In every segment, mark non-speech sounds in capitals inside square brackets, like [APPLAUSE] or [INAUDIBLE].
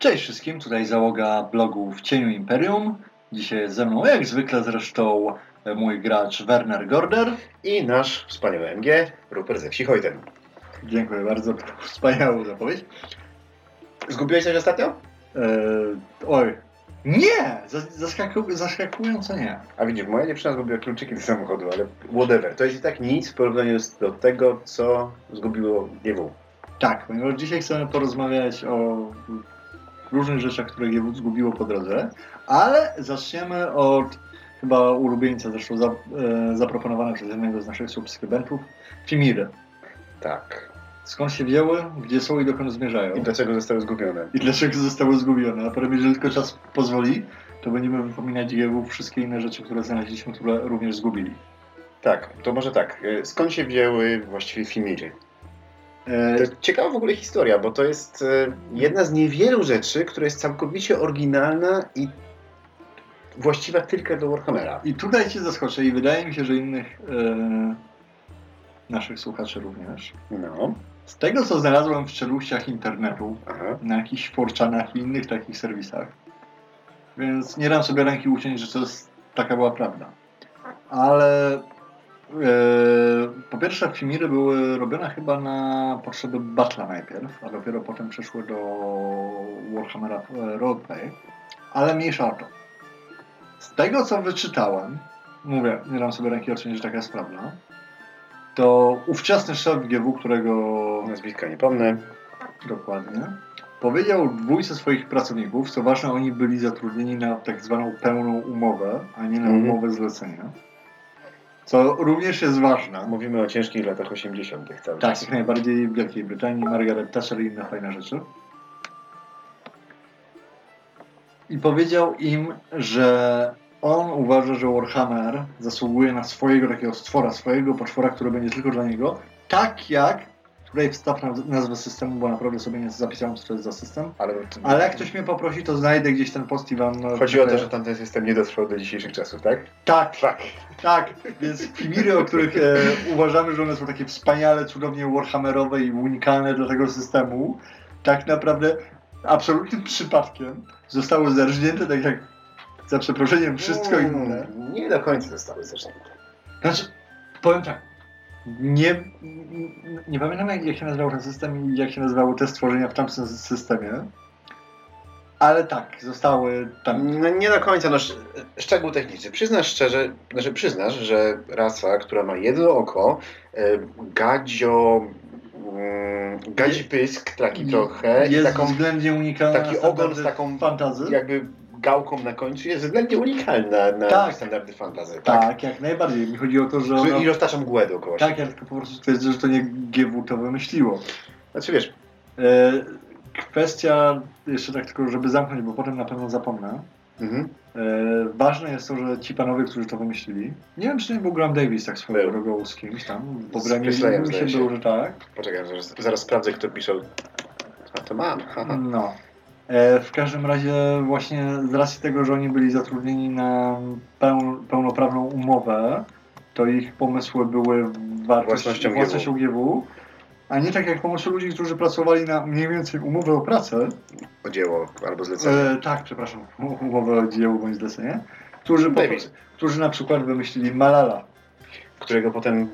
Cześć wszystkim, tutaj załoga blogu w cieniu Imperium. Dzisiaj jest ze mną, jak zwykle zresztą, mój gracz Werner Gorder. I nasz wspaniały MG, Rupert ze wsi Hojten. Dziękuję bardzo, wspaniałą zapowiedź. Zgubiłeś coś ostatnio? Eee, oj, nie! Zaskaku zaskakująco nie. A widzisz, moja dziewczyna zgubiła kluczyki do samochodu, ale whatever. To jest i tak nic w porównaniu do tego, co zgubiło GW. Tak, ponieważ dzisiaj chcemy porozmawiać o różnych rzeczach, które GW zgubiło po drodze, ale zaczniemy od chyba ulubieńca, zresztą za, e, zaproponowane przez jednego z naszych subskrybentów, Fimiry. Tak. Skąd się wzięły, gdzie są i dokąd zmierzają. I dlaczego zostały zgubione. I dlaczego zostały zgubione. A powiem, jeżeli tylko czas pozwoli, to będziemy wypominać GW wszystkie inne rzeczy, które znaleźliśmy, które również zgubili. Tak, to może tak. E, skąd się wzięły właściwie Fimiry? E, ciekawa w ogóle historia, bo to jest e, jedna z niewielu rzeczy, która jest całkowicie oryginalna i właściwa tylko do Warhammera. I tutaj Cię zaskoczę i wydaje mi się, że innych e, naszych słuchaczy również. No. Z tego, co znalazłem w czeluściach internetu, Aha. na jakichś forczanach i innych takich serwisach, więc nie dam sobie ręki uciąć, że to jest, taka była prawda. Ale po pierwsze Fimiry były robione chyba na potrzeby Battle'a najpierw, a dopiero potem przeszły do Warhammera e, Roleplay, ale mniejsza o to. Z tego, co wyczytałem, mówię, nie dam sobie ręki uciąć, że taka jest prawda, to ówczesny szef GW, którego Nazwiska nie pomnę. Dokładnie. Powiedział dwójce swoich pracowników, co ważne, oni byli zatrudnieni na tak zwaną pełną umowę, a nie na Mhm. umowę zlecenia. Co również jest ważne. Mówimy o ciężkich latach 80. cały Tak, czas. jak najbardziej w Wielkiej Brytanii, Margaret Thatcher i inne fajne rzeczy. I powiedział im, że on uważa, że Warhammer zasługuje na swojego takiego stwora, swojego potwora, który będzie tylko dla niego, tak jak wstaw naz- nazwę systemu, bo naprawdę sobie nie zapisałem, co to jest za system. Ale, Ale jak ktoś mnie poprosi, to znajdę gdzieś ten post i wam... no, Chodzi o to, że tamten system nie dotrwał do dzisiejszych czasów, tak? Tak, Tak. tak. Więc Fimiry, o których e, uważamy, że one są takie wspaniale, cudownie warhammerowe i unikalne dla tego systemu, tak naprawdę absolutnym przypadkiem zostały zerżnięte, tak jak za przeproszeniem wszystko inne. Nie do końca zostały zresznięte. Znaczy, powiem tak, nie, nie pamiętam jak, jak się nazywał ten system i jak się nazywały te stworzenia w tamtym systemie, ale tak, zostały tam. No nie do końca, no sz- szczegół techniczny. Przyznasz szczerze, znaczy przyznasz, że rasa, która ma jedno oko, e, gadzio, mm, gadzi pysk taki trochę i jest taką względnie unikalna taki ogon z taką fantazy. jakby gałką na końcu jest względnie unikalna na Tak. standardy fantazy. Tak, jak najbardziej. Mi chodzi o to, że ona... I roztacza mgłę dookoła Tak, ja tylko po prostu stwierdzę, że to nie GW to wymyśliło. Znaczy wiesz, E, kwestia, jeszcze tak tylko, żeby zamknąć, bo potem na pewno zapomnę. mhm. E, ważne jest to, że ci panowie, którzy to wymyślili, nie wiem, czy nie był Graham Davis tak swoją drogą z kimś tam, bo Graham się się. był, że tak. poczekaj, zaraz, zaraz sprawdzę kto pisał. A to mam. No. E, w każdym razie właśnie z racji tego, że oni byli zatrudnieni na peł, pełnoprawną umowę, to ich pomysły były wartość, Własnością własnością GW, a nie tak jak pomysły ludzi, którzy pracowali na mniej więcej umowę o pracę, O dzieło albo zlecenie. e, tak, przepraszam, umowę o dzieło bądź zlecenie, którzy, po, którzy na przykład wymyślili Malala, którego potem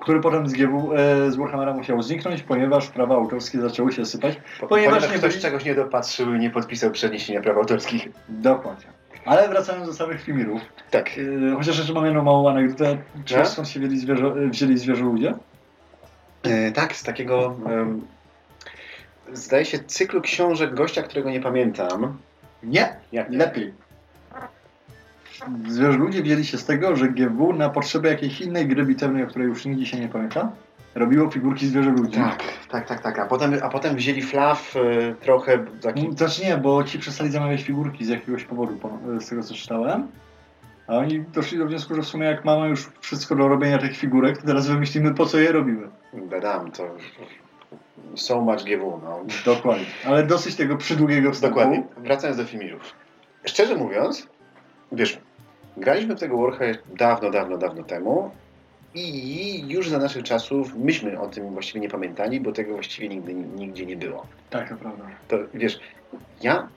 który potem z GW, e, z Warhammera musiał zniknąć, ponieważ prawa autorskie zaczęły się sypać. Po- Ponieważ Ponieważ nie ktoś byli- czegoś nie dopatrzył i nie podpisał przeniesienia praw autorskich. Dokładnie. Ale wracając do samych filmirów, Tak. Yy, chociaż jeszcze mam jedną małą anegdotę. Czy No? skąd się wzięli zwierzę, wzięli zwierzę ludzie? E, tak, z takiego. zdaje się cyklu książek gościa, którego nie pamiętam. Nie, Jak nie? lepiej. Zwierzę ludzie wzięli się z tego, że GW na potrzeby jakiejś innej gry bitewnej, o której już nigdy się nie pamięta, robiło figurki zwierzę ludzi. Tak, tak, tak, tak. A potem, a potem wzięli flaw e, trochę taki. Znaczy nie, bo ci przestali zamawiać figurki z jakiegoś powodu, po- z tego co czytałem. A oni doszli do wniosku, że w sumie jak mamy już wszystko do robienia tych figurek, to teraz wymyślimy po co je robimy. Badam, to. So much GW, no. Dokładnie. Ale dosyć tego przydługiego wstępu. Dokładnie. Wracając do filmirów. Szczerze mówiąc, wiesz, graliśmy w tego Warhammer dawno, dawno, dawno temu I już za naszych czasów myśmy o tym właściwie nie pamiętali, bo tego właściwie nigdy nigdzie nie było. Tak, to prawda. To wiesz, ja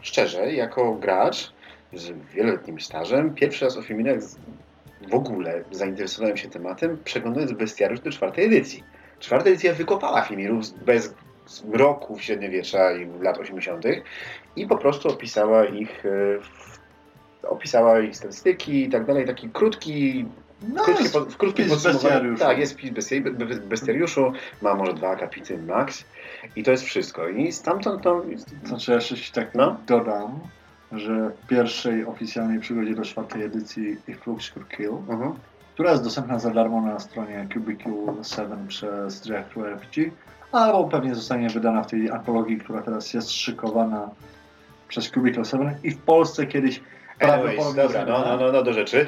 szczerze, jako gracz z wieloletnim stażem, pierwszy raz o Feminach w ogóle zainteresowałem się tematem, przeglądając bestiariusz do czwartej edycji. Czwarta edycja wykopała Femirów bez mroków średniowiecza i lat 80. i po prostu opisała ich, e, opisała ich statystyki i tak dalej, taki krótki No, krótkie, po, w krótkim wpis podsumowaniu. bestiariuszu. Tak, jest wpis bestia- be- be- bestiariuszu, ma może dwa akapity max i to jest wszystko. I stamtąd to... Znaczy, jeszcze ci tak No. dodam, że w pierwszej oficjalnej przygodzie do czwartej edycji If Looks Could Kill, Mhm. która jest dostępna za darmo na stronie Cubicle 7 przez Director RPG, albo pewnie zostanie wydana w tej antologii, która teraz jest szykowana przez Cubicle 7 i w Polsce kiedyś Anyways, dobra, no, no, no, no, do rzeczy.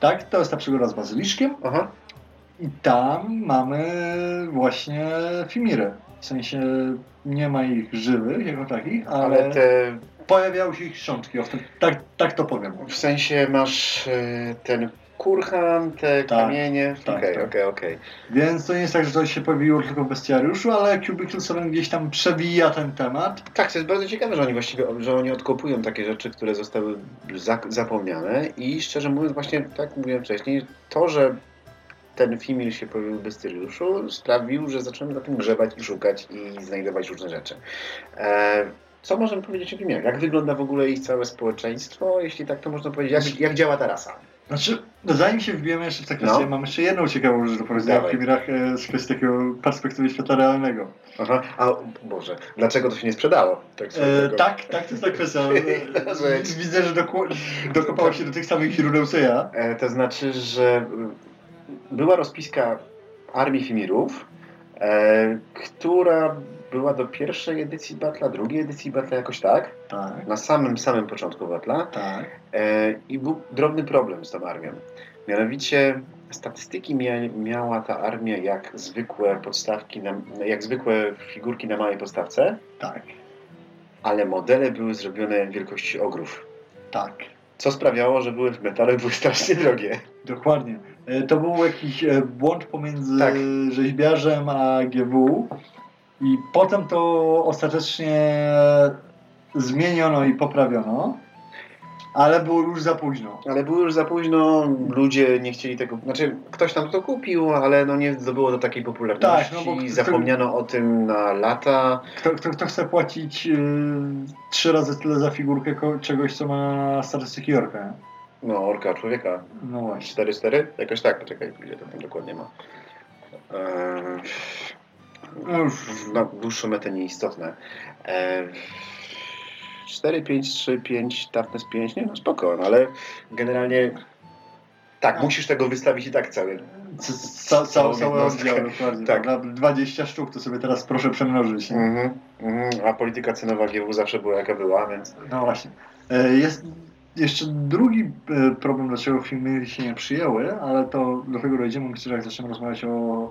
Tak, to jest ta przygoda z Bazyliszkiem Aha. i tam mamy właśnie Fimirę. W sensie nie ma ich żywych jako takich, ale, Ale te, pojawiały się ich szczątki. Tak, tak to powiem. w sensie masz e, ten kurhan, te Tak, kamienie. tak, Okej, tak. okej, okej. Więc to nie jest tak, że to się pojawiło tylko w bestiariuszu, ale Cubicle 7 gdzieś tam przewija ten temat. Tak, to jest bardzo ciekawe, że oni właściwie, że oni odkopują takie rzeczy, które zostały za, zapomniane i szczerze mówiąc właśnie, tak mówiłem wcześniej, to, że ten Fimil się pojawił w Bestyriuszu sprawił, że zacząłem za tym grzebać i szukać i znajdować różne rzeczy. E, co możemy powiedzieć o Fimilach? Jak wygląda w ogóle ich całe społeczeństwo, jeśli tak to można powiedzieć? Jak, jak działa ta rasa? Znaczy, no zanim się wbijemy jeszcze w tę kwestię, No. mam jeszcze jedną ciekawą rzecz do powiedzenia o. Fimirach e, z kwestii takiego perspektywy świata realnego. Aha. A Boże, dlaczego to się nie sprzedało? Tak, E, tak, tak, to jest ta kwestia. [LAUGHS] Widzę, że doku- dokopałeś się do tych samych źródeł co ja. E, To znaczy, że y, była rozpiska Armii Fimirów, e, która była do pierwszej edycji Batla, drugiej edycji Batla jakoś tak, Tak, na samym samym początku Batla tak. e, i był drobny problem z tą armią. Mianowicie statystyki mia, miała ta armia jak zwykłe podstawki, na, jak zwykłe figurki na małej podstawce, Tak, ale modele były zrobione wielkości ogrów. tak. Co sprawiało, że były w metalu były strasznie drogie. Dokładnie. E, To był jakiś e, błąd pomiędzy Tak. rzeźbiarzem a GW i potem to ostatecznie zmieniono i poprawiono, ale było już za późno. Ale było już za późno, ludzie nie chcieli tego, znaczy ktoś tam to kupił, ale no nie zdobyło do takiej popularności, Tak, no bo kto- zapomniano o tym na lata. Kto, kto, kto chce płacić y, trzy razy tyle za figurkę czegoś, co ma statystyki Jorka? nie? No, orka człowieka. No właśnie. 4-4? Jakoś tak, poczekaj, ile to tam dokładnie ma. Eee, No już na dłuższą metę nieistotne. Eee, 4, 5, 3, 5, toughness 5, nie no spoko, no, ale generalnie tak, No. musisz tego wystawić i tak cały. ca, ca, całe jednostkę. oddziały, [LAUGHS] dokładnie. Tak. prawda? 20 sztuk, to sobie teraz proszę przemnożyć. nie? Mhm, mhm, a polityka cenowa GW zawsze była jaka była, więc No właśnie. E, Jest jeszcze drugi e, problem, dlaczego filmy się nie przyjęły, ale to do tego dojdziemy, jak zaczniemy rozmawiać o e,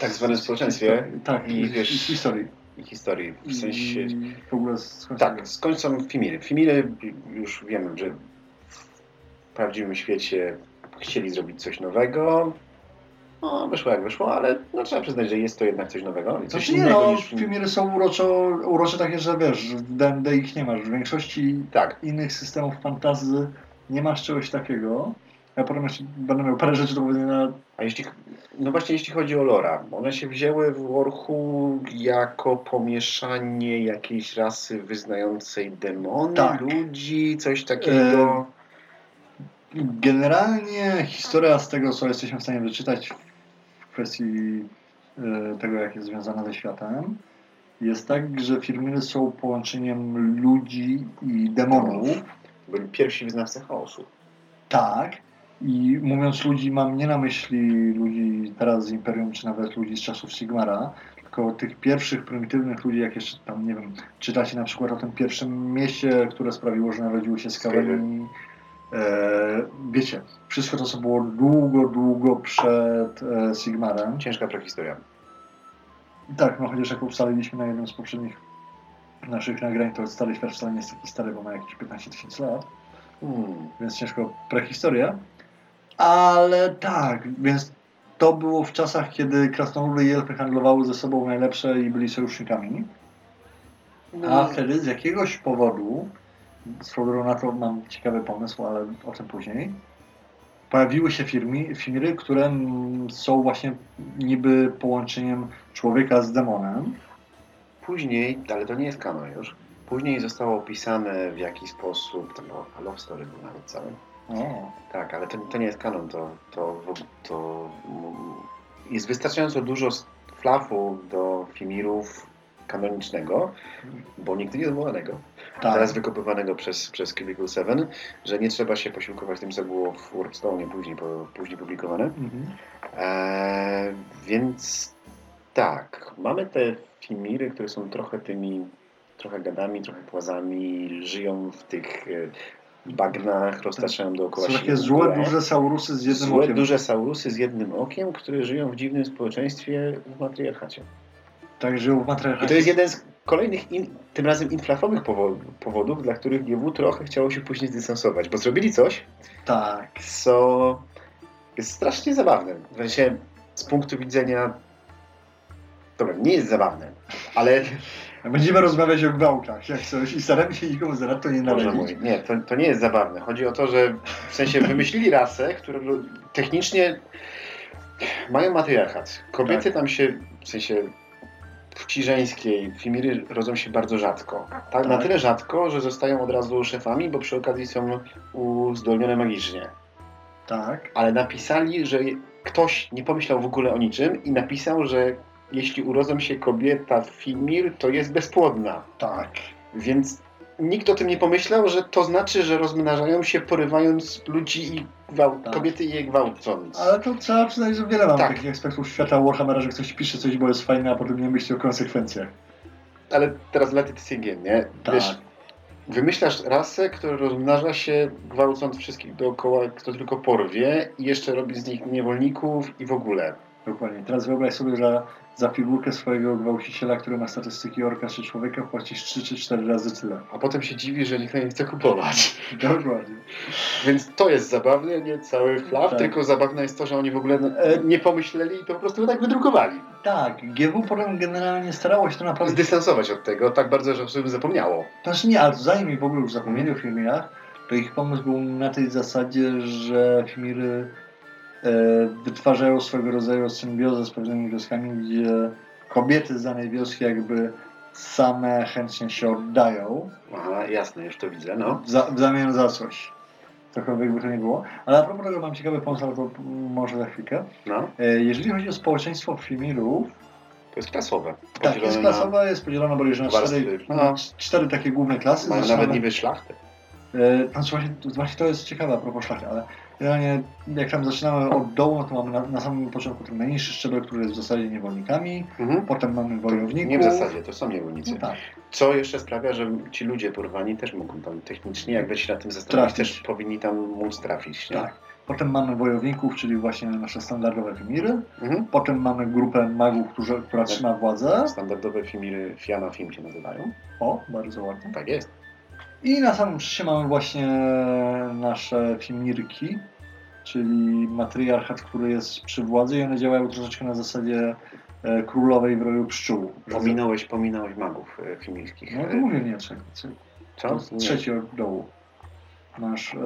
Tak zwanym społeczeństwie Tak, i wiesz- i historii. i historii, w sensie... I w ogóle skąd Tak, skąd są Fimiry? Fimiry już wiemy, że w prawdziwym świecie chcieli zrobić coś nowego. No, wyszło jak wyszło, ale no, trzeba przyznać, że jest to jednak coś nowego. I coś Znaczy nie no, niż... są uroczo, urocze takie, że wiesz, w D&D ich nie masz. W większości Tak, innych systemów fantazy nie masz czegoś takiego. Ja potem jeszcze będę miał parę rzeczy do powiedzenia. a jeśli... No właśnie jeśli chodzi o lora, one się wzięły w Warhu jako pomieszanie jakiejś rasy wyznającej demony, Tak. ludzi, coś takiego. Generalnie historia z tego, co jesteśmy w stanie wyczytać w kwestii e, tego, jak jest związana ze światem, jest tak, że firmy są połączeniem ludzi i demonów. Byli pierwsi wyznawcy chaosu. Tak. I mówiąc ludzi, mam nie na myśli ludzi teraz z Imperium, czy nawet ludzi z czasów Sigmara, tylko tych pierwszych prymitywnych ludzi, jak jeszcze tam, nie wiem, czytacie na przykład o tym pierwszym mieście, które sprawiło, że narodziły się skaweni. E, wiecie, wszystko to, co było długo, długo przed e, Sigmarem. Ciężka prehistoria. Tak, no chociaż jak ustaliliśmy na jednym z poprzednich naszych nagrań, to stary świat wcale nie jest taki stary, bo ma jakieś 15 tysięcy lat. Hmm. więc ciężko prehistoria. Ale tak, więc to było w czasach, kiedy krasnoludy i elfy handlowały ze sobą najlepsze i byli sojusznikami. A wtedy z jakiegoś powodu, swoją na to mam ciekawy pomysł, ale o tym później, pojawiły się firmy, firmy, które są właśnie niby połączeniem człowieka z demonem. Później, ale to nie jest kanon już, później zostało opisane w jaki sposób, to było Love Story był nawet cały. Tak, ale to, to nie jest kanon, to, to, to jest wystarczająco dużo flafu do Fimirów kanonicznego, bo nigdy nie zwołanego. tak. Teraz wykopywanego przez, przez Cubicle 7, że nie trzeba się posiłkować tym, co było w Wordstone później, po, później publikowane. Mhm. Eee, więc tak, mamy te Fimiry, które są trochę tymi, trochę gadami, trochę płazami, żyją w tych e, bagnach, roztaczają dookoła Są takie złe, duże saurusy z jednym Złe, okiem. duże saurusy z jednym okiem, które żyją w dziwnym społeczeństwie w matriarchacie. Tak, żyją w matriarchacie. I to jest jeden z kolejnych, in, tym razem inflafowych powo- powodów, dla których GW trochę chciało się później zdystansować, bo zrobili coś, Tak. co jest strasznie zabawne. W sensie z punktu widzenia. Dobra, nie jest zabawne, ale. Będziemy rozmawiać o gwałtach, jak coś, i staramy się nikomu za to nie mój, nie, to, to nie jest zabawne. Chodzi o to, że w sensie wymyślili rasę, która technicznie mają matriarchat. Kobiety Tak. tam się, w sensie płci żeńskiej, fimiry rodzą się bardzo rzadko. Tak, na Tak. tyle rzadko, że zostają od razu szefami, bo przy okazji są uzdolnione magicznie. Tak. ale napisali, że ktoś nie pomyślał w ogóle o niczym i napisał, że jeśli urodzą się kobieta Fimir, to jest bezpłodna. Tak. Więc nikt o tym nie pomyślał, że to znaczy, że rozmnażają się porywając ludzi i gwałt, Tak. kobiety i je gwałcąc. Ale to trzeba przyznać, że wiele mamy Tak. takich aspektów świata Warhammera, że ktoś pisze coś, bo jest fajne, a potem nie myśli o konsekwencjach. Ale teraz let it sink in, nie? Tak. Wiesz, wymyślasz rasę, która rozmnaża się gwałcąc wszystkich dookoła, kto tylko porwie i jeszcze robi z nich niewolników i w ogóle. Dokładnie. Teraz wyobraź sobie, że za figurkę swojego gwałciciela, który ma statystyki orka czy człowieka, płacisz 3 czy 4 razy tyle. A potem się dziwi, że nikt nie chce kupować. [LAUGHS] Dokładnie. Więc to jest zabawne, nie cały flaw, Tak. tylko zabawne jest to, że oni w ogóle e, nie pomyśleli i to po prostu tak wydrukowali. Tak, GW potem generalnie starało się to naprawić. Zdystansować od tego tak bardzo, że sobie zapomniało. Znaczy nie, ale zanim w ogóle już zapomnieli o Fimirach, to ich pomysł był na tej zasadzie, że e, wytwarzają swego rodzaju symbiozę z pewnymi wioskami, gdzie kobiety z danej wioski jakby same chętnie się oddają Aha, jasne, już to widzę, no. w, za, w zamian za coś. Cokolwiek by to nie było. Ale a propos tego mam ciekawy pomysł, ale to może za chwilkę. No, E, jeżeli chodzi o społeczeństwo Fimirów, to jest klasowe. tak, jest Podzielone na- jest podzielona bodajże na cztery, No. na cztery takie główne klasy. Mają nawet niby szlachtę. E, Znaczy właśnie, to- właśnie to jest ciekawe a propos szlachy, ale generalnie jak tam zaczynamy od dołu, to mamy na, na samym początku ten najniższy szczebel, który jest w zasadzie niewolnikami, Mhm. potem mamy wojowników. Nie w zasadzie, to są niewolnicy. No tak, Co jeszcze sprawia, że ci ludzie porwani też mogą tam technicznie, jakby się nad tym zastanowić, Trafić. też powinni tam móc trafić. Nie? tak. Potem mamy wojowników, czyli właśnie nasze standardowe Fimiry. Mhm. Potem mamy grupę magów, którzy, która trzyma władzę. Standardowe Fimiry Fiana Film się nazywają. O, bardzo ładnie. Tak jest. I na samym szczycie mamy właśnie nasze Fimirki, czyli matriarchat, który jest przy władzy i one działają troszeczkę na zasadzie e, królowej w roju pszczół. Pominąłeś, pominąłeś magów e, filmickich. No to E, mówię nie, trzeci. Co? To jest trzeci od dołu. Masz e,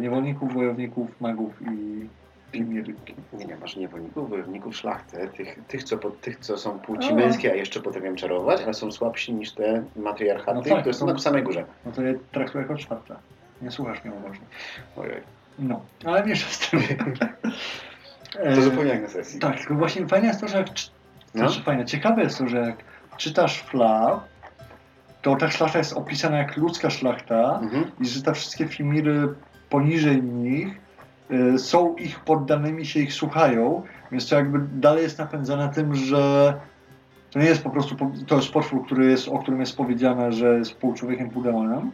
niewolników, wojowników, magów i Fimirki. Nie, nie, masz niewolników, wojowników, szlachtę, tych, tych, co, po, tych, co są płci A. męskie, a jeszcze potrafią czarować, ale są słabsi niż te matriarchaty, No tak, które są na samej górze. No to je traktuję jako czwarta. Nie słuchasz mnie uważnie. Ojej. No, ale mniejsza z tym. To zupełnie jak na sesji. Tak, tylko właśnie fajne jest to, że jak No. Znaczy fajne, ciekawe jest to, że jak czytasz Fla, to ta szlachta jest opisana jak ludzka szlachta Mhm. i że te wszystkie Fimiry poniżej nich y, są ich poddanymi, się ich słuchają, więc to jakby dalej jest napędzane tym, że to nie jest po prostu, to jest potwór, który jest, o którym jest powiedziane, że jest pół człowiekiem, pół demonem,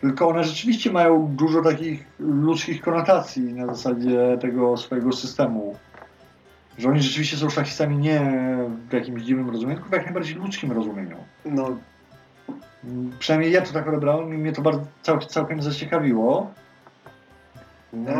tylko one rzeczywiście mają dużo takich ludzkich konotacji na zasadzie tego swojego systemu. Że oni rzeczywiście są szlachcicami nie w jakimś dziwnym rozumieniu, tylko w jak najbardziej ludzkim rozumieniu. No, Przynajmniej ja to tak odebrałem i mnie to bardzo cał, całkiem zaciekawiło. No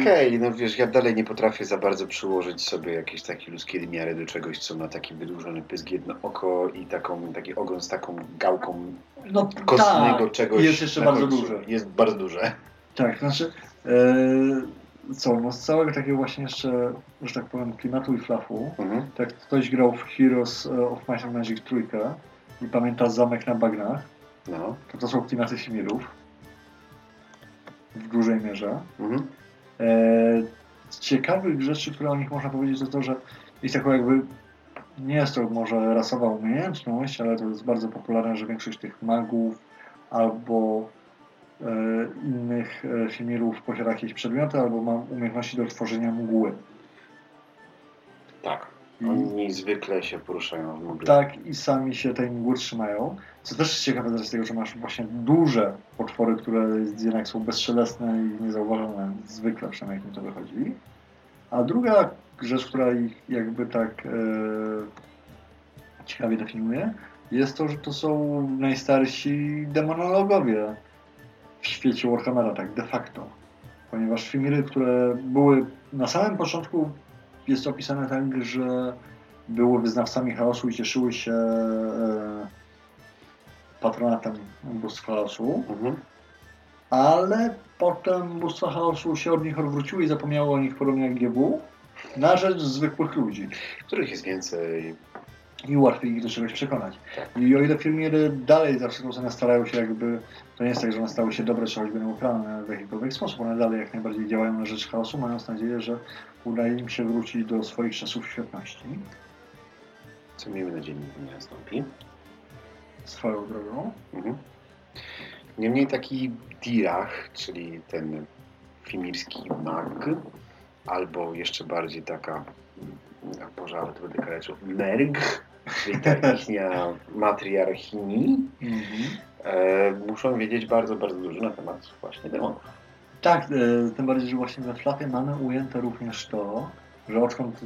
okej, no wiesz, ja dalej nie potrafię za bardzo przyłożyć sobie jakieś takie ludzkie miary do czegoś, co ma taki wydłużony pysk, jedno oko i taką, taki ogon z taką gałką No kostnego tak, czegoś. jest jeszcze bardzo końcu. duże. Jest bardzo duże. Tak, znaczy e, co, no z całego takiego właśnie jeszcze, że tak powiem, klimatu i flafu, Mhm. tak ktoś grał w Heroes of Might and Magic trójkę i pamięta zamek na bagnach, No. to to są klimaty Simirów w dużej mierze. Mhm. E, z ciekawych rzeczy, które o nich można powiedzieć, to to, że ich taką jakby nie jest to może rasowa umiejętność, ale to jest bardzo popularne, że większość tych magów albo e, innych e, filmirów posiada jakieś przedmioty, albo ma umiejętności do tworzenia mgły. Tak. I, Oni zwykle się poruszają w mgle. tak, i sami się tej mgły trzymają. Co też jest ciekawe z tego, że masz właśnie duże potwory, które jednak są bezszelestne i niezauważone, zwykle przynajmniej jak mi to wychodzi. A druga rzecz, która ich jakby tak e, ciekawie definiuje, jest to, że to są najstarsi demonologowie w świecie Warhammera, tak de facto. Ponieważ Fimiry, które były na samym początku, jest opisane tak, że były wyznawcami chaosu i cieszyły się e, patronatem bóstw chaosu, Mhm. ale potem bóstwa chaosu się od nich odwróciły i zapomniały o nich podobnie jak GW na rzecz zwykłych ludzi Których jest więcej. i łatwiej ich do czegoś przekonać. Tak. I o ile filmiery dalej zawsze starają się jakby, to nie jest tak, że one stały się dobre czy choćby neutralne w jakikolwiek sposób, one dalej jak najbardziej działają na rzecz chaosu, mając nadzieję, że udaje im się wrócić do swoich czasów świetności Co miejmy nadzieję nie nastąpi. swoją drogą. Mhm. Niemniej taki Dirach, czyli ten fimirski mag, albo jeszcze bardziej taka, ja Boże, ale to będę kaleczył, Merg, czyli ta [LAUGHS] matriarchini, Mhm. Muszą wiedzieć bardzo, bardzo dużo na temat właśnie demonów. Tak, e, tym bardziej, że właśnie we flapie mamy ujęte również to, że odkąd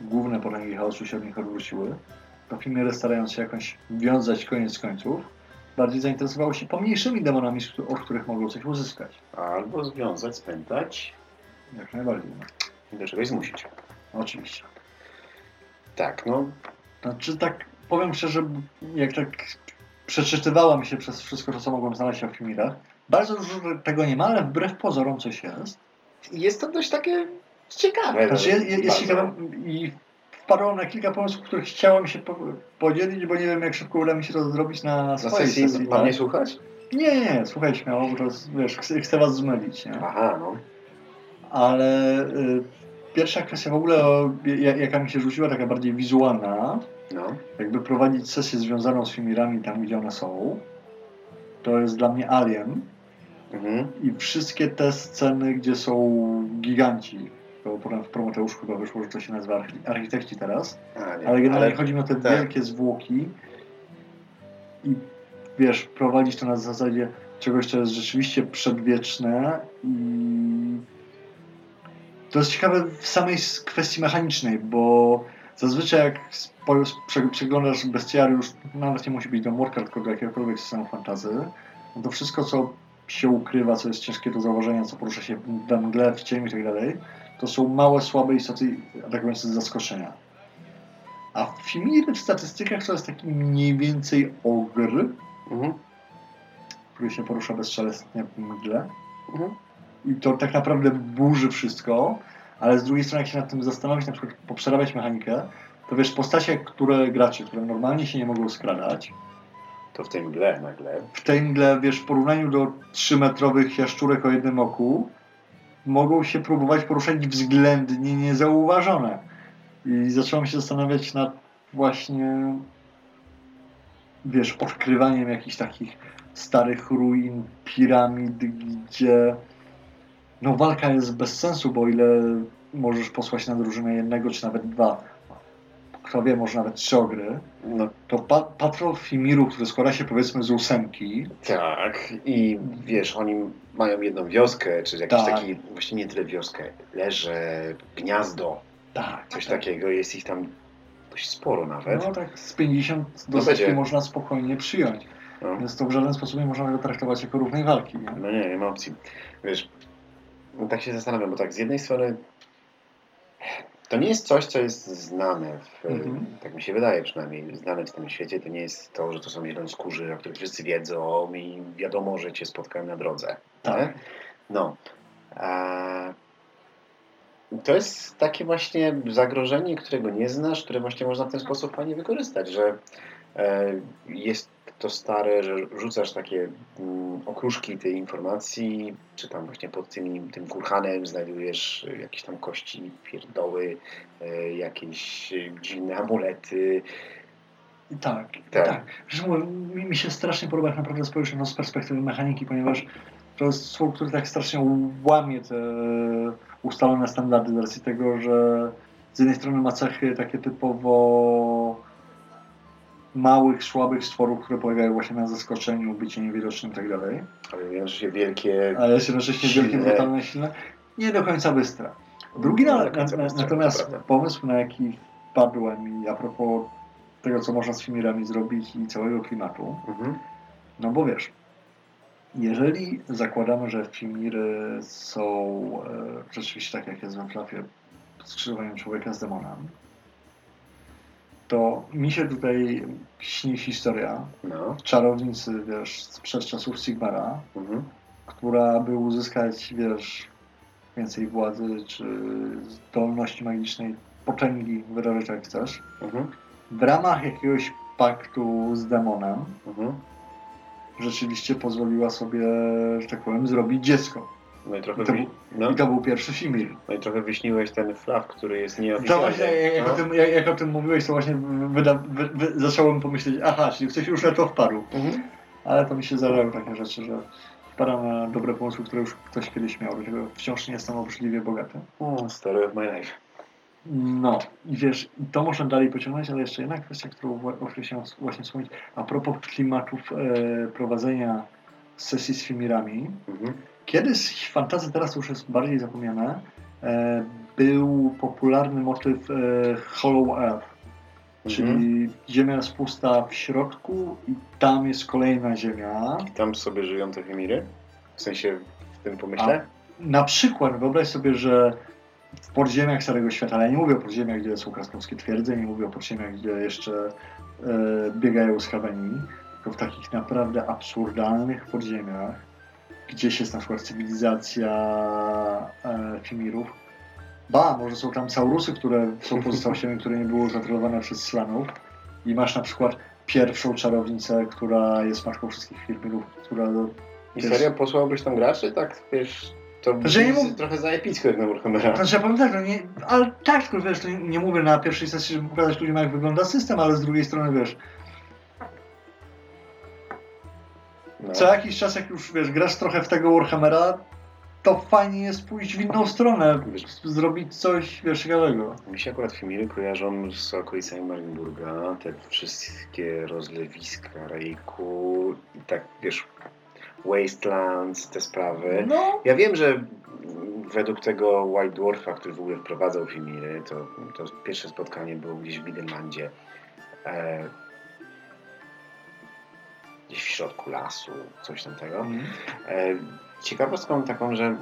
główne potęgi chaosu się od nich odwróciły, to filmy starając się jakoś wiązać koniec końców, bardziej zainteresowały się pomniejszymi demonami, od których mogą coś uzyskać. Albo związać, spętać Jak najbardziej. No. i do czegoś zmusić. Oczywiście. Tak, no Znaczy tak, powiem szczerze, jak tak przeczytywałam się przez wszystko, to co mogłem znaleźć o filmirach, bardzo dużo tego nie ma, ale wbrew pozorom coś jest. jest to dość takie ciekawe. Znaczy, jest, jest bardzo. ciekawe i wpadłem na kilka pomysłów, których chciałem się po, podzielić, bo nie wiem, jak szybko uda mi się to zrobić na, na swojej sesji sesji. mam tak? nie słuchać? Nie, nie, słuchaj śmiało, bo wiesz, chcę, chcę was zmylić, nie? Aha, no. Ale y, pierwsza kwestia w ogóle, o, ja- jaka mi się rzuciła, taka bardziej wizualna, no. jakby prowadzić sesję związaną z filmirami tam, gdzie one są, to jest dla mnie Alien Mhm. i wszystkie te sceny, gdzie są giganci, to potem w Prometeuszku chyba wyszło, że to się nazywa archi- architekci teraz, A, nie. ale generalnie chodzi mi o te tak. wielkie zwłoki i wiesz, prowadzić to na zasadzie czegoś, co jest rzeczywiście przedwieczne i to jest ciekawe w samej kwestii mechanicznej, bo zazwyczaj jak przeglądasz bestiariusz, nawet nie musi być do Morka, tylko do jakiegokolwiek systemu fantazy, no to wszystko, co się ukrywa, co jest ciężkie do zauważenia, co porusza się we mgle, w cieniu i tak dalej, to są małe, słabe istoty atakujące z zaskoczenia. A w Fimiry w statystykach to jest taki mniej więcej ogr, Mhm. który się porusza bezszelestnie w mgle. Mhm. I to tak naprawdę burzy wszystko, ale z drugiej strony jak się nad tym zastanowić, na przykład poprzerabiać mechanikę, to wiesz, postacie, które gracze, które normalnie się nie mogą skradać, To w tej mgle nagle. w tej mgle, wiesz, w porównaniu do 3-metrowych jaszczurek o jednym oku, mogą się próbować poruszać względnie niezauważone. I zacząłem się zastanawiać nad właśnie, wiesz, odkrywaniem jakichś takich starych ruin, piramid, gdzie no walka jest bez sensu, bo ile możesz posłać na drużynę jednego czy nawet dwa, kto wie, może nawet trzy ogry, No to pa patrol Fimiru, który składa się powiedzmy z ósemki, tak. I wiesz, oni mają jedną wioskę, czy jakiś Tak. taki, właśnie nie tyle wioskę, leże, gniazdo, tak, coś takiego. Jest ich tam dość sporo nawet. No tak z 50 do No setki można spokojnie przyjąć. No. Więc to w żaden sposób nie można go traktować jako równej walki. Nie? No nie, nie ma opcji. Wiesz, tak się zastanawiam, bo tak z jednej strony to nie jest coś, co jest znane, w, Mhm. tak mi się wydaje przynajmniej, znane w tym świecie. To nie jest to, że to są zielonoskórzy, o których wszyscy wiedzą i wiadomo, że cię spotkają na drodze. Tak. No. A to jest takie właśnie zagrożenie, którego nie znasz, które właśnie można w ten sposób fajnie wykorzystać, że e, jest to stare, że rzucasz takie mm, okruszki tej informacji, czy tam właśnie pod tym, tym kurhanem znajdujesz jakieś tam kości, pierdoły, e, jakieś dziwne amulety. Tak, Tak. tak. Zresztą mi, mi się strasznie podoba, jak naprawdę spojrzeć no, z perspektywy mechaniki, ponieważ to jest słów, który tak strasznie łamie te ustalone standardy z racji tego, że z jednej strony ma cechy takie typowo małych, słabych stworów, które polegają właśnie na zaskoczeniu, bycie niewidocznym i tak dalej, Ale jednocześnie wielkie. ale jest jednocześnie wielkie, Silne. brutalne, silne, nie do końca bystre. Drugi na, na, bystre, natomiast pomysł, na jaki wpadłem i a propos tego, co można z Fimirami zrobić i całego klimatu, Mhm. no bo wiesz, jeżeli zakładamy, że Fimiry są e, rzeczywiście tak jak jest we Flafie, skrzyżowaniem człowieka z demonem, to mi się tutaj śni historia No. czarownicy, wiesz, sprzed czasów Sigmara, Mhm. która by uzyskać, wiesz, więcej władzy czy zdolności magicznej, potęgi, wyrażać jak chcesz, Mhm. w ramach jakiegoś paktu z demonem Mhm. rzeczywiście pozwoliła sobie, że tak powiem, zrobić dziecko. No i trochę, I to wy... no. I to był pierwszy no i trochę wyśniłeś ten flaw, który jest To nieoficjalny. właśnie, jak, no. o tym, jak, jak o tym mówiłeś, to właśnie wyda, wy, wy, zacząłem pomyśleć, aha, czyli ktoś już na to wpadł. Mhm. Ale to mi się zdarzają takie rzeczy, że wpadam na dobre pomysły, które już ktoś kiedyś miał, dlatego wciąż nie jestem obrzydliwie bogaty. O, story of my life. No, i wiesz, to można dalej pociągnąć, ale jeszcze jedna kwestia, którą której chciałem właśnie wspomnieć, a propos klimatów e, prowadzenia sesji z Fimirami. Mhm. Kiedyś w fantazji, teraz już jest bardziej zapomniane, e, był popularny motyw e, Hollow Earth, czyli Mhm. ziemia jest pusta w środku i tam jest kolejna ziemia. I tam sobie żyją te Fimiry? W sensie w tym pomyśle? Na przykład wyobraź sobie, że w podziemiach Starego Świata, ale ja nie mówię o podziemiach, gdzie są krasnoludzkie twierdze, nie mówię o podziemiach, gdzie jeszcze e, biegają skaweni, tylko w takich naprawdę absurdalnych podziemiach, gdzieś jest na przykład cywilizacja e, Fimirów. Ba, może są tam Saurusy, które są pozostałościami, które nie były zatrolowane przez Slanów i masz na przykład pierwszą czarownicę, która jest matką wszystkich Fimirów, która I serio posłałbyś tam graczy? Tak, wiesz, to nie brzmi mów- trochę za epicko jak na Warhammera. Znaczy ja powiem tak, no nie, ale tak, tylko wiesz, nie, nie mówię na pierwszej sesji, żeby pokazać ludziom jak wygląda system, ale z drugiej strony wiesz, No. co jakiś czas jak już wiesz, grasz trochę w tego Warhammera, to fajnie jest pójść w inną stronę, zrobić coś, wiesz, ciekawego. Mi się akurat Fimiry kojarzą z okolicami Marienburga, te wszystkie rozlewiska, rejku i tak, wiesz, Wastelands, te sprawy. No, Ja wiem, że według tego White Dwarfa, który w ogóle wprowadzał Fimiry, to, to pierwsze spotkanie było gdzieś w Bidelandzie. E, gdzieś w środku lasu, coś tamtego. E, ciekawostką taką, że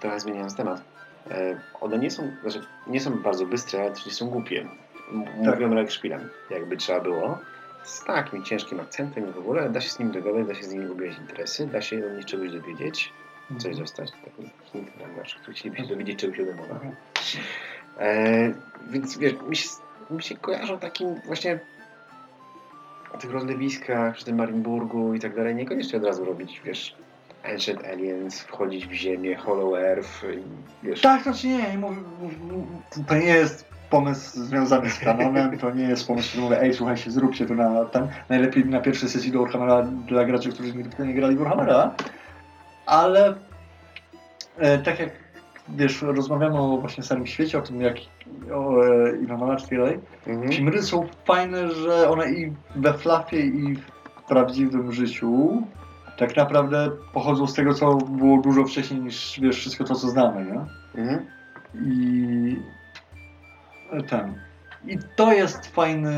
trochę zmieniając temat, e, one nie są, znaczy nie są bardzo bystre, ale też nie są głupie. M- Tak. Mówią Rekszpilem, jakby trzeba było. Z takim ciężkim akcentem i w ogóle da się z nim dogadać, da się z nimi ubierać interesy, da się od nich czegoś dowiedzieć, coś dostać. Taki hint którzy chcieliby się dowiedzieć czegoś o demonach. Mhm. E, więc wiesz, mi się, mi się kojarzą takim właśnie tych rozlewiskach, przy tym Marienburgu i tak dalej, niekoniecznie od razu robić, wiesz, Ancient Aliens, wchodzić w ziemię, Hollow Earth i wiesz... Tak, znaczy nie, to nie jest pomysł związany z kanonem, to nie jest pomysł, który mówię, ej, słuchajcie, zróbcie to na ten, najlepiej na pierwszej sesji do Warhammera dla graczy, którzy nigdy nie grali w Warhammera, ale e, tak jak wiesz, rozmawiamy o właśnie starym świecie, o tym jak o e, i dalej, Mhm. Chimry są fajne, że one i we flafie i w prawdziwym życiu tak naprawdę pochodzą z tego, co było dużo wcześniej niż wiesz, wszystko to, co znamy, nie? Mhm. I ten. I to jest fajny,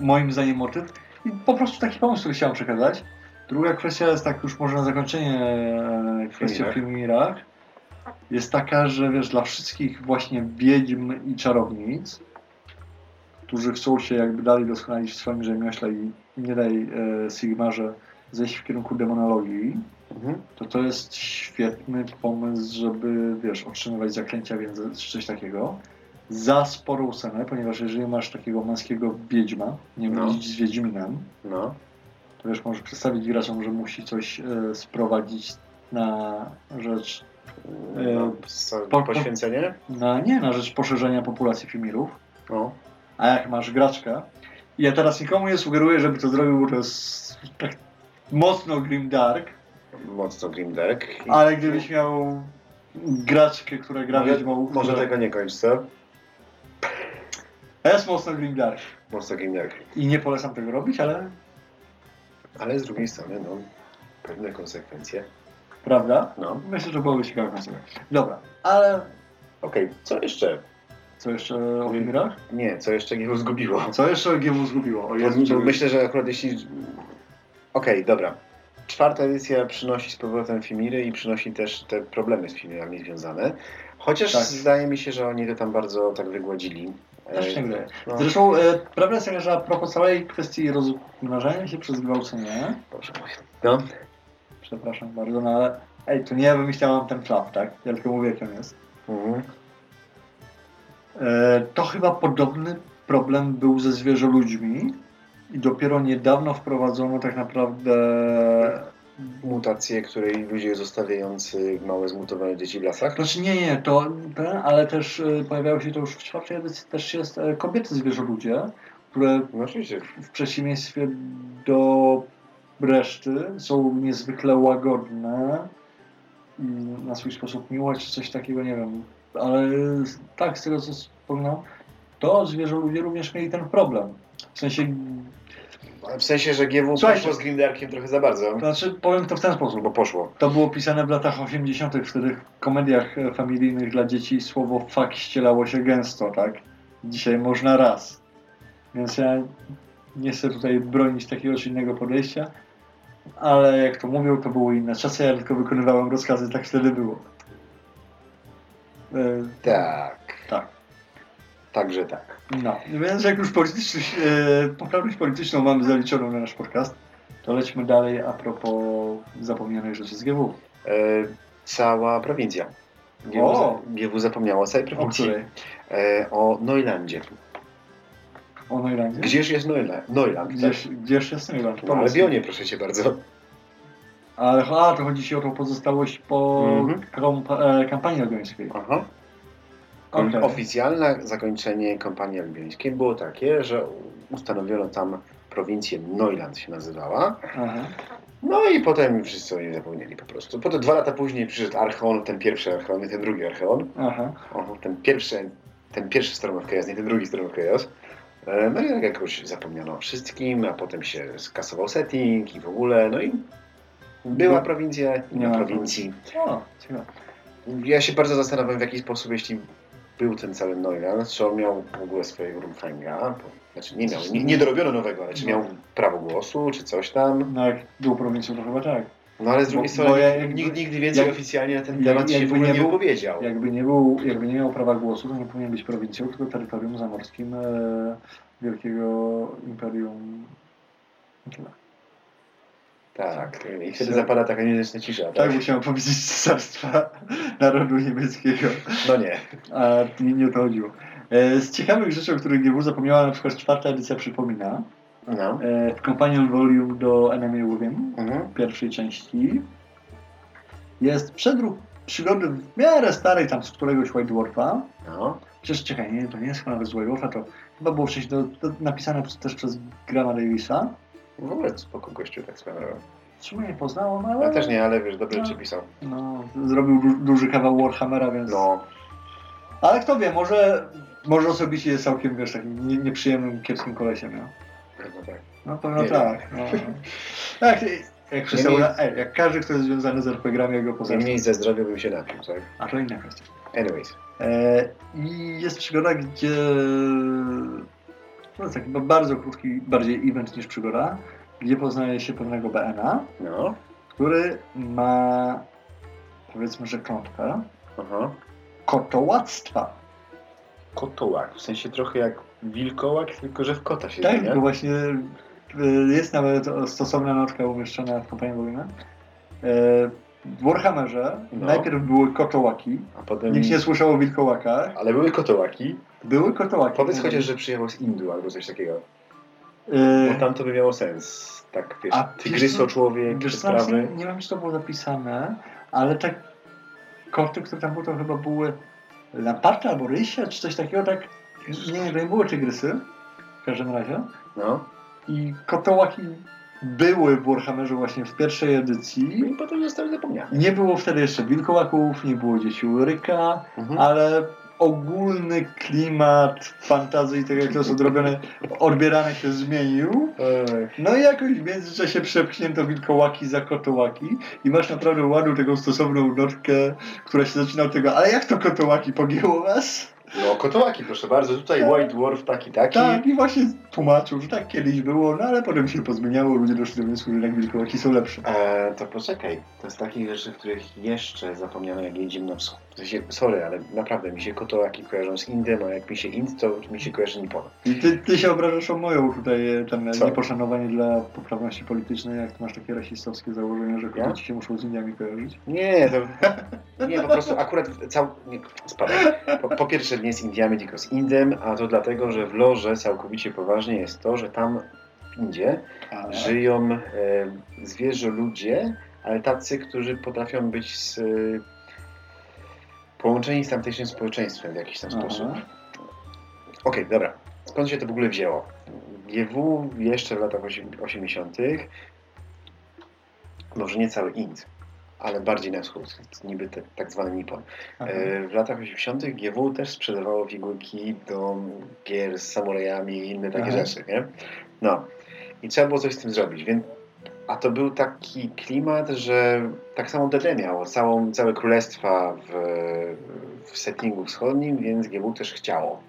moim zdaniem, motyw. I po prostu taki pomysł, który chciałem przekazać. Druga kwestia jest tak już może na zakończenie e, kwestia o Filmirach. Jest taka, że wiesz, dla wszystkich właśnie wiedźm i czarownic, którzy chcą się jakby dalej doskonalić w swoim rzemiośle i nie daj e, Sigmarze zejść w kierunku demonologii, Mhm. to to jest świetny pomysł, żeby, wiesz, otrzymywać zaklęcia, więc coś takiego. Za sporą cenę, ponieważ jeżeli masz takiego męskiego wiedźma, nie No. mylić z wiedźminem, No. to wiesz, możesz przedstawić graczom, że musi coś e, sprowadzić na rzecz, no. E, co, po- po- poświęcenie? na, nie na rzecz poszerzenia populacji Fimirów, No. a jak masz graczka, ja teraz nikomu nie sugeruję, żeby to zrobił, to jest tak mocno grimdark, Mocno Grimdark. Ale gdybyś miał graczkę, która gra Może, wiedźmą, może która- tego nie kończ, co? jest mocno grimdark Mocno Grimdark. i nie polecam tego robić, ale Ale z drugiej strony, no, pewne konsekwencje. Prawda? No. Myślę, że byłoby ciekawe konsekwencje. Dobra, ale Okej, co jeszcze? co jeszcze o Fimirach? Nie, co jeszcze nie zgubiło? Co jeszcze GMU zgubiło? O Jezu, myślę, że akurat jeśli... Okej, dobra. Czwarta edycja przynosi z powrotem Fimiry i przynosi też te problemy z Fimirami związane. Chociaż Tak. zdaje mi się, że oni to tam bardzo tak wygładzili. Też się E, no, Zresztą e, prawda jest taka, że a propos całej kwestii rozmnażania się przez gwałcenie, Boże mój. No, przepraszam bardzo, no ale ej, to nie ja wymyślałam ten flap, tak? Jak on jest. mhm. E, to chyba podobny problem był ze zwierzoludźmi i dopiero niedawno wprowadzono tak naprawdę mutacje, której ludzie zostawiający małe zmutowane dzieci w lasach. Znaczy nie, nie, to ten, ale też e, pojawiało się to już w czwartej edycji, też jest e, kobiety zwierzoludzie, które No w przeciwieństwie do reszty są niezwykle łagodne i na swój sposób miłe, czy coś takiego, nie wiem. Ale tak, z tego co wspominam, to zwierzoludzie również mieli ten problem. W sensie, W sensie, że GW Słuchajcie. poszło z Grindarkiem trochę za bardzo. to znaczy powiem to w ten sposób, Bo poszło. To było pisane w latach 80., wtedy w komediach familijnych dla dzieci słowo fuck ścielało się gęsto, tak? Dzisiaj można raz. Więc ja nie chcę tutaj bronić takiego czy innego podejścia, ale jak to mówią, to były inne czasy, ja tylko wykonywałem rozkazy, tak wtedy było. E, Tak. tak. Także tak. No, więc jak już polityczność, e, poprawność polityczną mamy zaliczoną na nasz podcast, to lećmy dalej a propos zapomnianej rzeczy z GW. E, cała prowincja. GW, O! GW zapomniało o całej O prowincji. której? E, o Noilandzie. O Noilandzie? Gdzież jest Noiland? Noiland tak? Gdzież, gdzież jest Noiland? No, ale Bionie, proszę cię bardzo. Ale a, to chodzi ci o tą pozostałość po kompa- e, kampanii algońskiej. Aha. Okej. Oficjalne zakończenie kampanii albiońskiej było takie, że ustanowiono tam prowincję Noiland się nazywała. Aha. No i potem wszyscy o niej zapomnieli po prostu. Potem dwa lata później przyszedł Archeon, ten pierwszy Archeon i ten drugi Archeon. Aha. O, ten pierwszy, ten pierwszy Storm of Chaos, nie ten drugi Storm of Chaos. E, No i tak jakoś zapomniano o wszystkim, a potem się skasował setting i w ogóle, no i była No. prowincja, nie ma prowincji. O, ciekawe. Ja się bardzo zastanawiam w jaki sposób, jeśli był ten cały Neuland, czy on miał w ogóle swojego Rumfanga, znaczy nie miał, nie, nie dorobiono nowego, ale czy No. miał prawo głosu, czy coś tam. No jak był prowincją, to chyba tak. No ale z drugiej Bo- strony bo nikt, jakby- nigdy więcej jak- oficjalnie na ten temat się nie nie był- wypowiedział. Jakby nie, był, jakby nie miał prawa głosu, to nie powinien być prowincją, tylko terytorium zamorskim e, Wielkiego Imperium. Tyle. Tak, i wtedy zapada taka niezręczna cisza. Tak musiałem powiedzieć [LAUGHS] Cesarstwa Narodu Niemieckiego. No nie. A nie, nie o to chodziło. E, Z ciekawych rzeczy, o których GW zapomniała, na przykład czwarta edycja przypomina. No. E, W Companion Volume do Enemy Within, Mhm. pierwszej części, jest przedruk przygody w miarę starej, tam z któregoś White Dwarfa. No. Przecież czekaj, nie, to nie jest chyba z White Dwarfa, to chyba było wcześniej do, do, napisane też przez Grama Davisa. W ogóle spoko gościu, tak. W sumie nie poznałem, ale Ja też nie, ale wiesz, dobrze No. przepisał. no, zrobił du duży kawał Warhammera, więc... No. Ale kto wie, może, może osobiście jest całkiem, wiesz, takim nie, nieprzyjemnym, kiepskim kolesiem, no. Tak. No pewno Nie tak. No. Jak, [LAUGHS] jak, wszyscy, Niemniej- ej, jak każdy, kto jest związany z RPG-ami, jak go poza Niemniej ze zdrowia bym się napił, tak? A to inna kwestia. Anyways. E, I jest przygoda, gdzie to jest taki bardzo krótki, bardziej event niż przygoda, gdzie poznaje się pewnego BN-a, No. który ma powiedzmy, że klątwę Aha. kotołactwa. Kotołak, w sensie trochę jak wilkołak, tylko że w kota się Tak, bo właśnie y, jest nawet stosowna notka umieszczona w kampanii wojennej. E, W Warhammerze No. najpierw były kotołaki. A potem... Nikt nie słyszał o wilkołakach. Ale były kotołaki. Były kotołaki. Powiedz chociaż, że przyjechał z Indu albo coś takiego. E, Bo tam to by miało sens. Tak, wiesz, A tygryso człowiek, Wiesz sprawy. nie, wiem, czy to było zapisane, ale te koty, które tam były, to chyba były lamparty albo rysie, czy coś takiego, tak. Nie, nie były tygrysy. W każdym razie. No. I kotołaki były w Warhammerze właśnie w pierwszej edycji. I potem zostały zapomniane. Nie było wtedy jeszcze wilkołaków, nie było dzieci Ulryka, Mhm. ale ogólny klimat fantazji, tak jak to jest odrobione, odbierane się zmienił. No i jakoś w międzyczasie przepchnięto wilkołaki za kotołaki i masz naprawdę ładną taką stosowną notkę, która się zaczyna od tego, ale jak to kotołaki pogięło was? No, kotołaki, proszę bardzo. Tutaj Tak. White Dwarf taki, taki. Tak, i właśnie tłumaczył, że tak kiedyś było, no ale potem się pozmieniało, ludzie doszli do wniosku, że jednak wilkołaki są lepsze. E, to poczekaj, to jest takich rzeczy, których jeszcze zapomniano, jak jedziemy na wschód. Sorry, ale naprawdę mi się kotołaki kojarzą z Indem, a jak mi się Ind, to mi się kojarzy Nippon. I ty, ty się obrażasz o moją tutaj e, tam e, Co? nieposzanowanie dla poprawności politycznej, jak masz takie rasistowskie założenie, że Ja? kobiety się muszą z Indiami kojarzyć. Nie, to... [LAUGHS] Nie, po prostu akurat cał... Nie, spadaj. Po, po pierwsze nie z Indiami, tylko z Indem, a to dlatego, że w Lorze całkowicie poważnie jest to, że tam w Indzie Ale... żyją e, zwierzę ludzie, ale tacy, którzy potrafią być z, e, połączeni z tamtejszym społeczeństwem w jakiś tam Aha. sposób. Okej, dobra. Skąd się to w ogóle wzięło? GW jeszcze w latach osie- 80. może nie cały Ind, ale bardziej na wschód, niby te, tak zwany Nippon. E, W latach 80. GW też sprzedawało figurki do gier z samurajami i inne takie Aha. rzeczy, nie? No. I trzeba było coś z tym zrobić, więc a to był taki klimat, że tak samo DD miało całą, całe królestwa w, w settingu wschodnim, więc GW też chciało.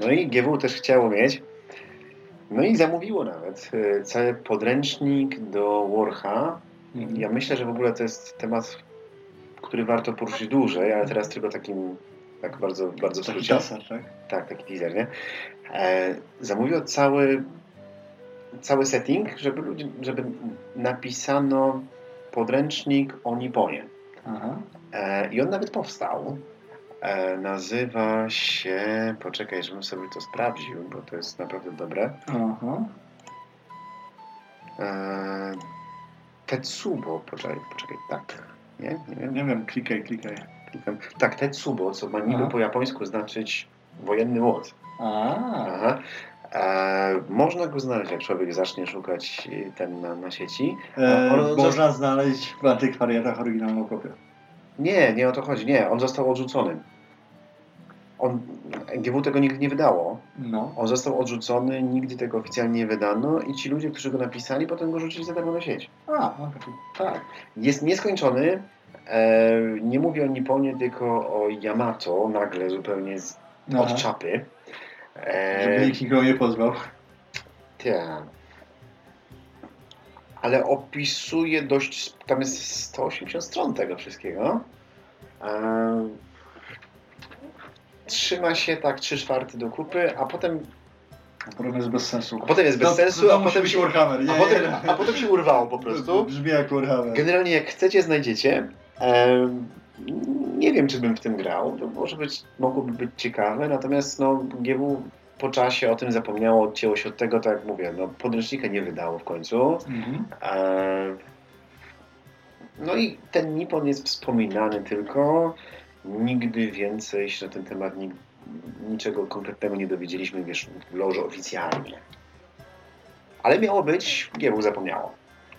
No i GW też chciało mieć. No i zamówiło nawet e, cały podręcznik do Warha. Ja myślę, że w ogóle to jest temat, który warto poruszyć dłużej, ale teraz tylko takim, tak bardzo, bardzo w Taki skrócie. taser, tak? Tak, taki teaser, nie? E, zamówił cały, cały setting, żeby, ludzie, żeby napisano podręcznik o Nipponie. Aha. E, I on nawet powstał. E, nazywa się, poczekaj, żebym sobie to sprawdził, bo to jest naprawdę dobre. Aha. E, Tetsubo, poczekaj, poczekaj, tak. Nie, nie wiem. Nie wiem, klikaj, klikaj. Klikam. Tak, Tetsubo, co ma niby Aha. po japońsku znaczyć wojenny młot. A, Aha. E, można go znaleźć, jak człowiek zacznie szukać e, ten na, na sieci. e, on- można znaleźć w antykwariatach oryginalną kopię. Nie, nie o to chodzi. Nie, on został odrzucony. On, GW tego nigdy nie wydało. No. On został odrzucony, nigdy tego oficjalnie nie wydano i ci ludzie, którzy go napisali, potem go rzucili za darmo na sieć. A. Tak. Jest nieskończony. E, nie mówię o Nipponie, tylko o Yamato, nagle zupełnie z, od Aha. czapy. Żeby E, nikt nikogo nie pozwał. tak. Ale opisuje dość, tam jest 180 stron tego wszystkiego. E, trzyma się tak 3 czwarte do kupy, a potem, A potem jest bez sensu. a potem jest bez To- sensu, to a potem, się, Warhammer. Nie, a, potem, nie, a potem się urwało po prostu. Brzmi jak Warhammer. Generalnie jak chcecie, znajdziecie. Nie wiem, czy bym w tym grał. To może być, mogłoby być ciekawe, natomiast no, GW po czasie o tym zapomniało, odcięło się od tego, tak jak mówię, no, podręcznika nie wydało w końcu. Mhm. No i ten Nippon jest wspominany tylko. Nigdy więcej się na ten temat ni- niczego konkretnego nie dowiedzieliśmy, wiesz, w loży oficjalnie. Ale miało być, GW zapomniało.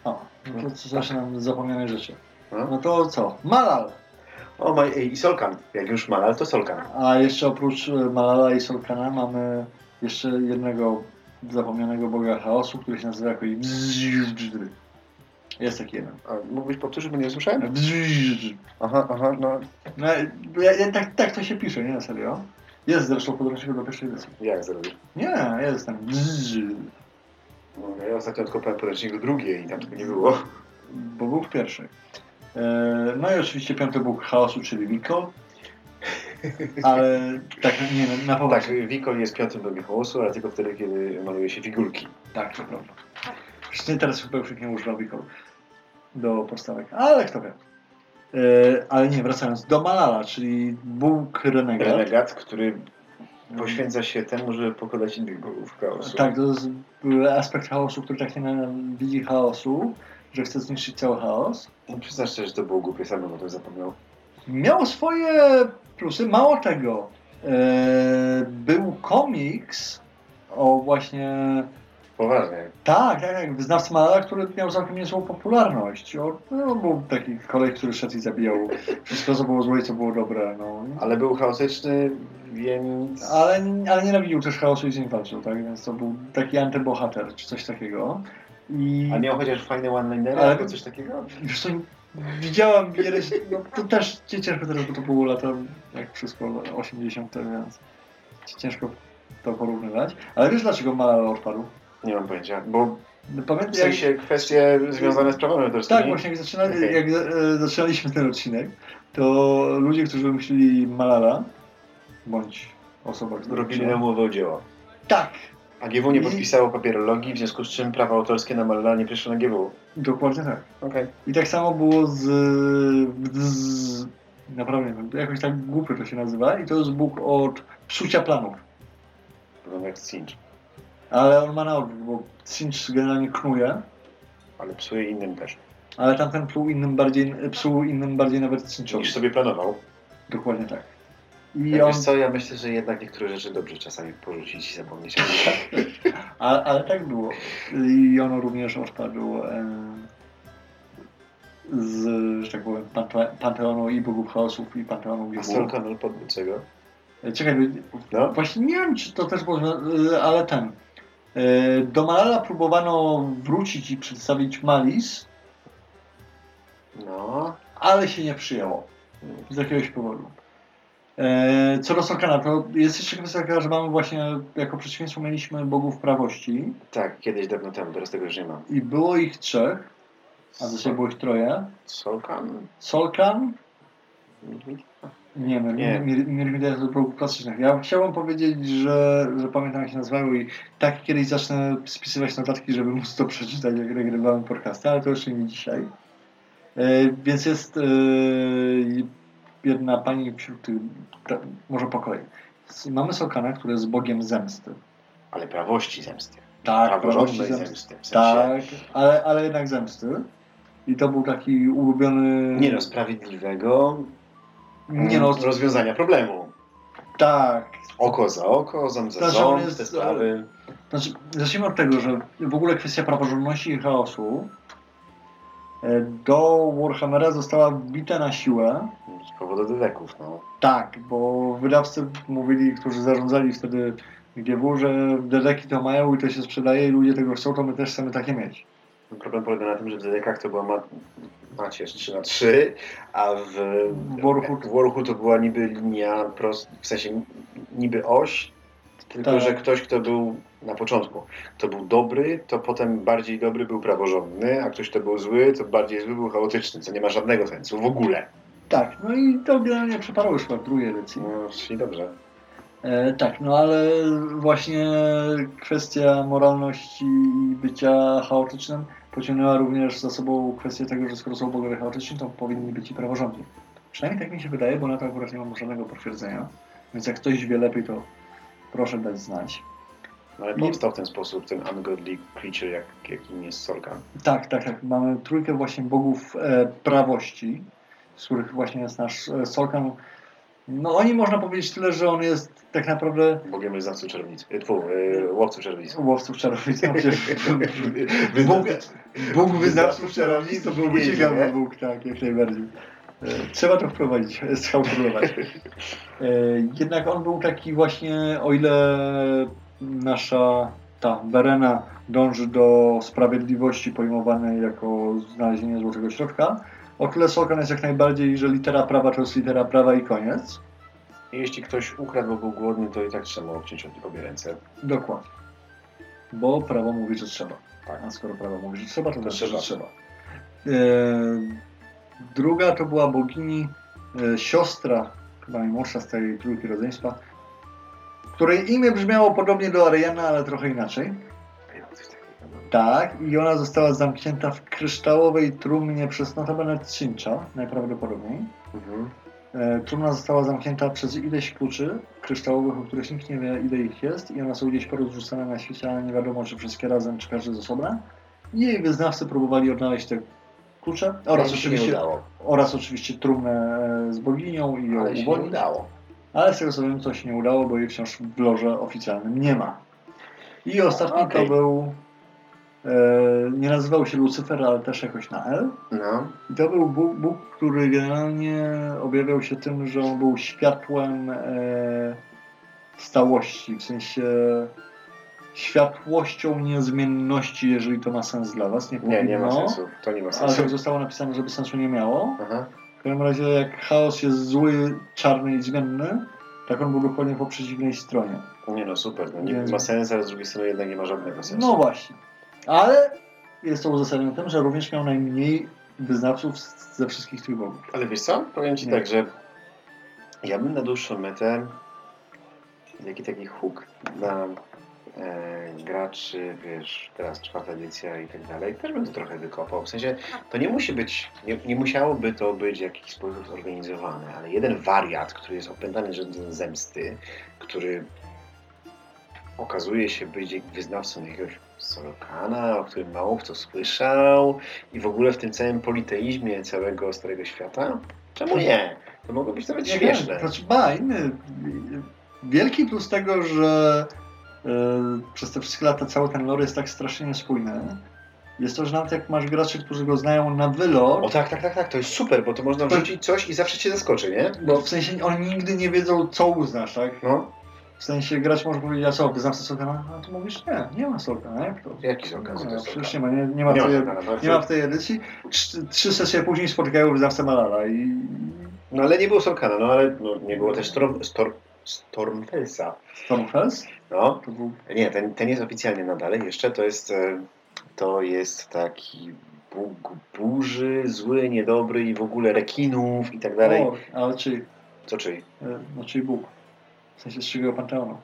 O, no to co zaczynam zapomniane rzeczy. No. No to co? Malal. O, ma, i Solkan. Jak już Malal, to Solkan. A jeszcze oprócz e, Malala i Solkana mamy jeszcze jednego zapomnianego boga chaosu, który się nazywa Bzdzdzdzdry. Jest taki jeden. A mógłbyś powtórzyć, bo nie? Bzdzdzdzdry. Aha, aha, no. No, ja, ja, tak, tak to się pisze, nie? Serio? Jest zresztą podręcznik do pierwszej edycji. Jak zrobisz? Nie, jest tam Bzdzdzdzdry. No, ja ostatnio odkopałem podręcznik do drugiej i tam tego nie było. bo był w pierwszej. E, No i oczywiście piąty bóg chaosu, czyli Miko. [LAUGHS] Ale tak, nie, na, na Tak, poważnie. Wikol jest piątym bogiem chaosu, ale tylko wtedy, kiedy maluje się figurki. Tak, to prawda. Teraz chyba już nie używał Wikol do podstawek, ale kto wie. E, ale nie, wracając do Malala, czyli Bóg Renegat. Renegat, który poświęca się temu, żeby pokonać innych bogów chaosu. Tak, to jest aspekt chaosu, który tak nie widzi chaosu, że chce zniszczyć cały chaos. No, Przyznasz się, że to było głupie, sam o tym zapomniał. Miało swoje plusy, mało tego. E, był komiks o właśnie Poważnie. Tak, tak, tak. Wyznawca Malala, który miał całkiem niezłą popularność. O, no, był taki kolej, który szedł i zabijał wszystko, co było złe i co było dobre. No. Ale był chaotyczny, więc... Ale, ale nienawidził też chaosu i z nim walczył, tak? Więc to był taki antybohater, czy coś takiego. I... A miał chociaż fajne one-linery Ale- albo coś takiego? Wiesz co, widziałam wiele... No, to też cię ciężko teraz, bo to było lata, jak wszystko, 80, więc ciężko to porównywać. Ale wiesz dlaczego Malala odpadł? Nie mam pojęcia, bo No, w Pamiętam, sensie kwestie związane z prawami autorskimi. Tak, właśnie jak, zaczynali, Okej. jak e, zaczynaliśmy ten odcinek, to ludzie, którzy wymyślili Malala, bądź osoba, która... Robili nam umowę o dzieło. Tak, A GW nie I- podpisało papierologii, w związku z czym prawa autorskie na Malala nie przyszły na GW. dokładnie tak. Okej. I tak samo było z... z naprawdę, jakoś tak głupio to się nazywa i to jest Bóg od psucia planów. Wygląda jak Cinch, Ale on ma na odwrót, bo Cinch generalnie knuje, ale psuje innym też. ale tamten pluł innym bardziej, psuł innym bardziej nawet Cinchowi. Niż sobie planował. Dokładnie tak. I Ja on, Wiesz co, ja myślę, że jednak niektóre rzeczy dobrze czasami porzucić i zapomnieć. [LAUGHS] ale, ale tak było. I ono również odpadł e, z, że tak powiem, pante, Panteonu i Bogów Chaosów i Panteonu A GW. Sol Kanal podbił czego? Czekaj, No. właśnie nie wiem, czy to też było, e, ale ten. E, Do Malala próbowano wrócić i przedstawić Malis, No. ale się nie przyjęło. Z jakiegoś powodu. E, Co do Solkana, to jest jeszcze kwestia taka, że mamy właśnie, jako przeciwieństwo mieliśmy bogów prawości Tak, kiedyś dawno temu, teraz tego już nie ma. i było ich trzech, a dzisiaj było ich troje. Solkan? Solkan, nie wiem, Nie. Mirmidea to był klasycznych. Ja chciałem powiedzieć, że, że pamiętam jak się nazywały i tak kiedyś zacznę spisywać notatki, żeby móc to przeczytać, jak nagrywałem podcasty, ale to jeszcze nie dzisiaj. E, więc jest e, jedna pani wśród tych, ta, może po kolei. Mamy Solkana, który jest bogiem zemsty. Ale prawości zemsty. Tak, prawości zemsty. W sensie, Tak, ale, ale jednak zemsty. I to był taki ulubiony... Nie no, sprawiedliwego Nie no, rozwiązania problemu. tak, Oko za oko, ząb za Znaczy, ząb, jest, te sprawy. Znaczy, zacznijmy od tego, że w ogóle kwestia praworządności i chaosu e, do Warhammera została wbita na siłę. Z powodu dedeków, no. Tak, bo wydawcy mówili, którzy zarządzali wtedy GW, że dedeki to mają i to się sprzedaje i ludzie tego chcą, to my też chcemy takie mieć. Problem polega na tym, że w dedekach to była ma macierz 3 na 3 a w, W Warhu- w Warhu to była niby linia prost, w sensie niby oś, tylko Tak. że ktoś, kto był na początku, kto był dobry, to potem bardziej dobry był praworządny, a ktoś, kto był zły, to bardziej zły był chaotyczny, co nie ma żadnego sensu w ogóle. Tak, no i to generalnie przeparło już w drugiej edycji. No, czyli dobrze. E, tak, no ale właśnie kwestia moralności i bycia chaotycznym pociągnęła również za sobą kwestię tego, że skoro są bogowie chaotyczni, to powinni być i praworządni. Przynajmniej tak mi się wydaje, bo na to akurat nie mam żadnego potwierdzenia. Więc jak ktoś wie lepiej, to proszę dać znać. No, ale powstał w ten sposób ten ungodly creature, jak, jakim jest Solkan. Tak, tak, tak. Mamy trójkę właśnie bogów e, prawości, z których właśnie jest nasz e, Solkan. No oni można powiedzieć tyle, że on jest tak naprawdę Bogiem wyznawców czarownicy. E, Tfu, e, łowców czarownicy. łowców czarownic. [LAUGHS] No, Bóg, Bóg wyznawców czarownic to byłby ciekawy? Bóg, tak, jak najbardziej. E, Trzeba to wprowadzić, [LAUGHS] schałkurować. E, Jednak on był taki właśnie, o ile nasza ta Berena dąży do sprawiedliwości pojmowanej jako znalezienie złotego środka, o tyle Solkan jest jak najbardziej, że litera prawa to jest litera prawa i koniec. I Jeśli ktoś ukradł, bo był głodny, to i tak trzeba obciąć od obie ręce. Dokładnie. Bo prawo mówi, że trzeba. Tak. A skoro prawo mówi, że trzeba, to, To znaczy, trzeba. że trzeba. E, druga to była bogini, e, siostra chyba najmłodsza z tej trójki rodzeństwa, której imię brzmiało podobnie do Ariana, ale trochę inaczej. Tak, i ona została zamknięta w kryształowej trumnie przez notabene Cincha, najprawdopodobniej. Mhm. E, Trumna została zamknięta przez ileś kluczy kryształowych, o których nikt nie wie ile ich jest i one są gdzieś porozrzucane na świecie, ale nie wiadomo czy wszystkie razem, czy każdy z osobna. I jej wyznawcy próbowali odnaleźć te klucze oraz się oczywiście, oraz oczywiście trumnę e, z boginią i ją Ale się uwolnić. udało. Ale z tego co wiem, to się nie udało, bo jej wciąż w loże oficjalnym nie ma. I ostatni Okej. to był. E, nie nazywał się Lucyfer, ale też jakoś na L. No. I to był Bóg, Bóg, który generalnie objawiał się tym, że on był światłem e, stałości, w sensie światłością niezmienności, jeżeli to ma sens dla Was. Nie, Nie, nie ma powinno, sensu. To nie ma Ale sensu. tak zostało napisane, żeby sensu nie miało. Aha. W każdym razie, jak chaos jest zły, czarny i zmienny, tak on był dokładnie po przeciwnej stronie. Nie no, super. No, nie Więc- ma sensu, ale z drugiej strony jednak nie ma żadnego sensu. No właśnie. Ale jest to uzasadnione tym, że również miał najmniej wyznawców ze wszystkich tych bogów. Ale wiesz co? Powiem Ci Nie. tak, że ja bym na dłuższą metę jaki taki huk na e, graczy, wiesz, teraz czwarta edycja i tak dalej, też bym to trochę wykopał. W sensie, to nie musi być, nie, nie musiałoby to być w jakiś sposób zorganizowane, ale jeden wariat, który jest opętany rzędem zemsty, który okazuje się być wyznawcą jakiegoś Sorokana, o którym mało kto słyszał i w ogóle w tym całym politeizmie całego Starego Świata? Czemu nie? To mogło być nawet Nie śmieszne. wiem, Znaczy, ba, inny. Wielki plus tego, że e, przez te wszystkie lata cały ten lore jest tak strasznie niespójny, jest to, że nawet jak masz graczy, którzy go znają na wylot, O tak, tak, tak, tak, to jest super, bo to można wrzucić coś i zawsze cię zaskoczy, nie? bo w sensie oni nigdy nie wiedzą, co uznasz, tak? No, W sensie gracz może powiedzieć, a co, wyznawca Sokana? A ty mówisz, nie, nie ma Sokana, jak to? jaki okazji? No, przecież nie ma, nie, nie ma, Nie tej, no, nie ma w tej edycji. Trzy, trzy sesje później spotykają wyznawcę Malala i... no ale nie było Sorkana, no ale no, nie było też Storm, Storm, Stormfellsa. Stormfels? No, To był... nie, ten, ten jest oficjalnie nadal jeszcze, to jest, e, to jest taki Bóg burzy, zły, niedobry i w ogóle rekinów i tak dalej. O, ale czy, Co czyj? e, no, czyli Bóg. W sensie z trzeciego Panteonu.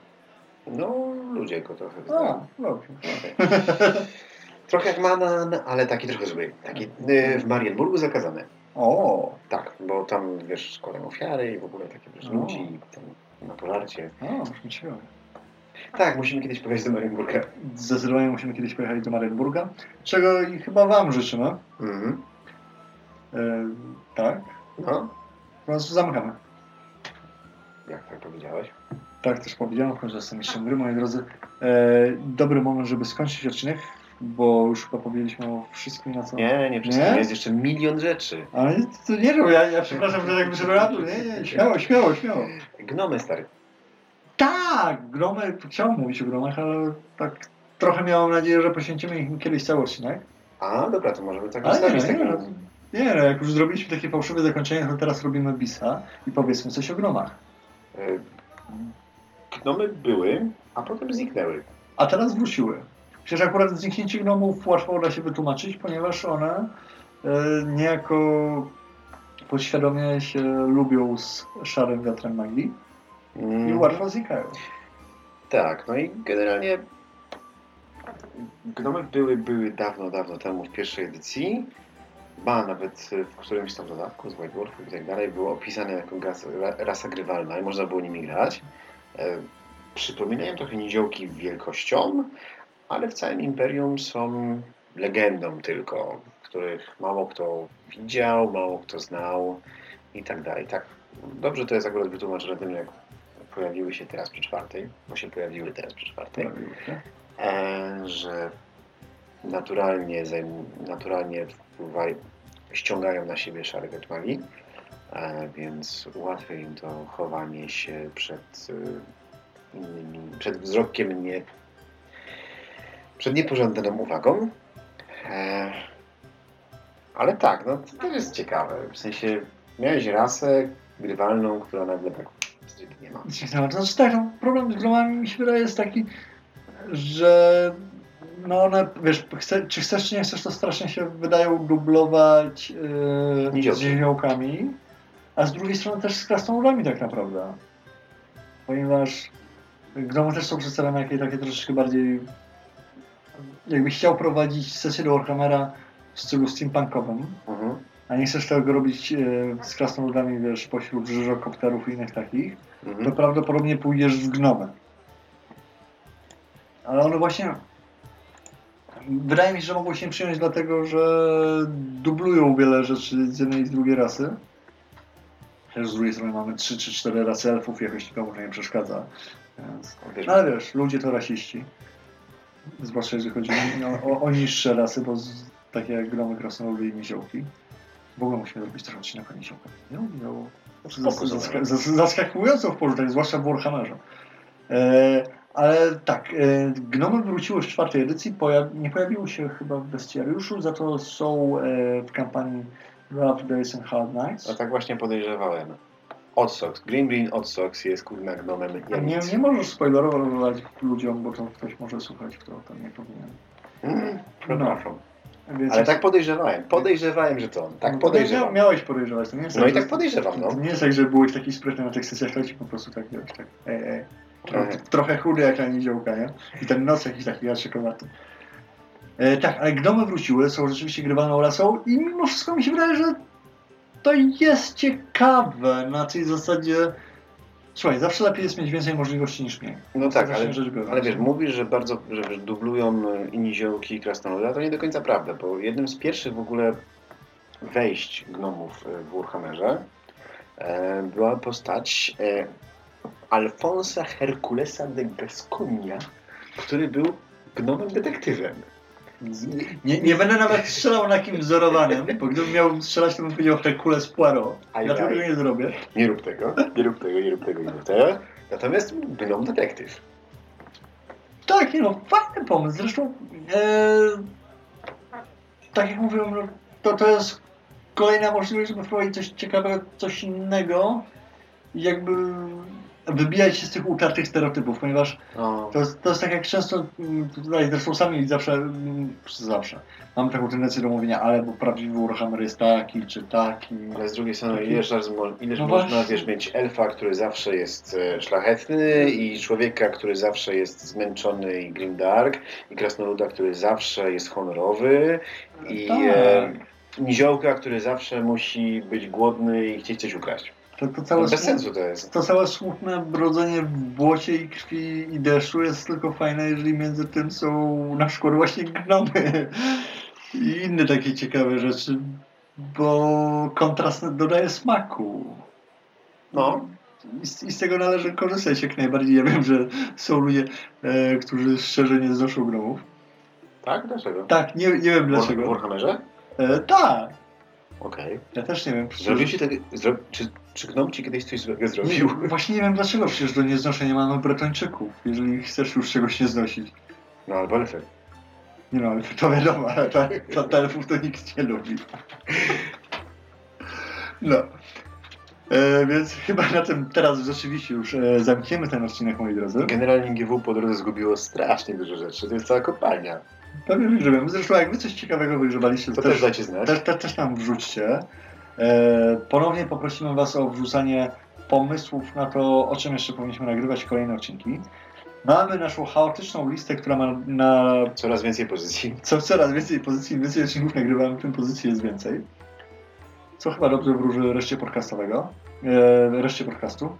No, ludzie go trochę znają. dobrze. Okej. [LAUGHS] Trochę jak Manan, ale taki trochę zły. Taki y, w Marienburgu zakazany. O, Tak, bo tam wiesz, składają ofiary i w ogóle takie wiesz, ludzi tam na pożarcie. o, już mi Tak, musimy kiedyś pojechać do Marienburga. Zdecydowanie musimy kiedyś pojechać do Marienburga, czego i chyba Wam życzymy. Mhm. E, tak, No, więc zamykamy. Jak tak powiedziałeś? Tak też powiedziałem, w końcu jestem mistrzem gry, moi drodzy. E, dobry moment, żeby skończyć odcinek, bo już chyba powiedzieliśmy o wszystkim, na co... Nie, nie. Nie? Jest jeszcze milion rzeczy. Ale to nie wiem, ja, ja przepraszam, że tak wyszedłem, nie, nie, śmiało, śmiało, śmiało. Gnomy stary. Tak, gromy, chciałem mówić o gromach, ale tak trochę miałem nadzieję, że poświęcimy im kiedyś cały odcinek. A, dobra, to możemy tak zostawić. nie, nie, no, nie, no, jak już zrobiliśmy takie fałszywe zakończenie, to teraz robimy bisa i powiedzmy coś o gromach. Y, Gnomy były, a potem zniknęły. A teraz wróciły. Przecież akurat zniknięcie gnomów łatwo da się wytłumaczyć, ponieważ one e, niejako podświadomie się lubią z szarym wiatrem magii i Mm, łatwo znikają. Tak, no i generalnie gnomy były, były dawno, dawno temu w pierwszej edycji. Ba, nawet w którymś tam dodatku z White Dwarfów i tak dalej było opisane jako gas, rasa grywalna i można było nimi grać. E, przypominają trochę niziołki wielkością, ale w całym Imperium są legendą tylko, których mało kto widział, mało kto znał i tak dalej. Tak, dobrze to jest akurat wytłumaczone tym, jak pojawiły się teraz przy czwartej, bo się pojawiły teraz przy czwartej, e, że naturalnie, naturalnie wpływają, ściągają na siebie szary magii, e, więc ułatwia im to chowanie się przed e, innymi, przed wzrokiem nie, przed niepożądaną uwagą. E, ale tak, no to też jest ciekawe. W sensie miałeś rasę grywalną, która nagle tak nie ma. Znaczy tak, no, problem z gromami mi się wydaje jest taki, że no one, wiesz, chce, czy chcesz, czy nie chcesz, to strasznie się wydają dublować yy, z niziołkami. a z drugiej strony też z krasnoludami tak naprawdę. Ponieważ gnomy też są przedstawione jakie takie troszeczkę bardziej jakbyś chciał prowadzić sesję do Warhammera w stylu steampunkowym, Mhm. a nie chcesz tego robić e, z krasnoludami, wiesz, pośród żyrokopterów i innych takich, to Mhm. prawdopodobnie pójdziesz w gnomę. Ale one właśnie. Wydaje mi się, że mogło się przyjąć dlatego, że dublują wiele rzeczy z jednej i z drugiej rasy. Też z drugiej strony mamy 3 czy 4 rasy elfów, jakoś nikomu to nie przeszkadza. Więc... No ale wiesz, ludzie to rasiści. Zwłaszcza jeżeli chodzi o, o, o niższe rasy, bo z, takie jak gromy, krasnoludy i niziołki. W ogóle musimy robić trochę odcinek o niziołkach. Nie? No, zaskakująco w porównaniu, zwłaszcza w Warhammerze. E, ale tak, e, gnomy wróciły w czwartej edycji, poja- nie pojawiły się chyba w Bestiariuszu, za to są e, w kampanii Rough Days and Hard Nights. No tak właśnie podejrzewałem. Odsox. Green Green Odsox jest kurna gnomem Nie, Janic. nie możesz spoilerować ludziom, bo to ktoś może słuchać, kto tam nie powinien. Mm, Przepraszam. Więc Ale tak podejrzewałem. Podejrzewałem, że to on. Tak No, podejrzewam. mia- Miałeś podejrzewać, to nie jest No i że- tak podejrzewam, no. Nie jest tak, że byłeś taki sprytny na tych sesjach, to ci po prostu tak, wiesz, tak, ej, ej. Trochę, Mhm. trochę chudy jak na niziołka, nie? I ten nos jakiś taki jaszykowaty. E, tak, ale gnomy wróciły, są rzeczywiście grywaną rasą i mimo wszystko mi się wydaje, że to jest ciekawe na tej zasadzie... Słuchaj, zawsze lepiej jest mieć więcej możliwości niż mniej. No tak, ale, ale wiesz, mówisz, że bardzo, że wiesz, dublują e, i niziołki i krasnoludy, a to nie do końca prawda, bo jednym z pierwszych w ogóle wejść gnomów e, w Warhammerze e, była postać e, Alfonsa Herculesa de Gasconia, który był gnomem detektywem. Nie, nie będę nawet strzelał na kim wzorowanym, bo gdybym miał strzelać, to bym powiedział Herkules Poirot. Aj, Ja tego nie zrobię. Nie rób tego, nie rób tego, nie rób tego, nie rób tego. Natomiast gnom detektyw. Tak, nie no, fajny pomysł. Zresztą, e, tak jak mówiłem, no, to, to jest kolejna możliwość, żeby wprowadzić coś ciekawego, coś innego jakby wybijać się z tych utartych stereotypów, ponieważ O, to jest, to jest tak jak często, mm, tutaj zresztą sami zawsze, mm, zawsze, mamy taką tendencję do mówienia, ale bo prawdziwy Warhammer jest taki, czy taki. Ale z drugiej strony, ileż, raz, mo- ileż No można właśnie. wiesz, mieć elfa, który zawsze jest e, szlachetny i człowieka, który zawsze jest zmęczony i grimdark i krasnoluda, który zawsze jest honorowy i Tak. e, niziołka, który zawsze musi być głodny i chcieć coś ukraść. To, to, całe bez smu- sensu to jest. to całe smutne brodzenie w błocie i krwi i deszczu jest tylko fajne, jeżeli między tym są na przykład właśnie gnomy i inne takie ciekawe rzeczy, bo kontrast dodaje smaku. No. I z, I z tego należy korzystać jak najbardziej. Ja wiem, że są ludzie, e, którzy szczerze nie znoszą gnomów. Tak? Dlaczego? Tak, nie, nie wiem W dlaczego. Warhammerze? E, tak, Okej. ja też nie wiem. Zrobił ci tego, zro, czy, czy gnom ci kiedyś coś złego zrobił? Nie, właśnie nie wiem dlaczego, przecież do nieznoszenia mamy Bretończyków, jeżeli chcesz już czegoś nie znosić. No albo elfy. Nie no, ale to wiadomo, ale ta, ta telefów to nikt nie lubi. No. E, więc chyba na tym teraz rzeczywiście już e, zamkniemy ten odcinek, moi drodzy. Generalnie GW po drodze zgubiło strasznie dużo rzeczy. To jest cała kopalnia. Pewnie wygrzebiemy. Zresztą jak wy coś ciekawego wygrzebaliście, To to też też, dajcie znać. też, też, też nam wrzućcie. E, ponownie poprosimy was o wrzucanie pomysłów na to, o czym jeszcze powinniśmy nagrywać kolejne odcinki. Mamy naszą chaotyczną listę, która ma na Coraz więcej pozycji. co coraz więcej pozycji, im więcej odcinków nagrywamy, tym pozycji jest więcej. Co chyba dobrze wróży reszcie podcastowego, e, reszcie podcastu.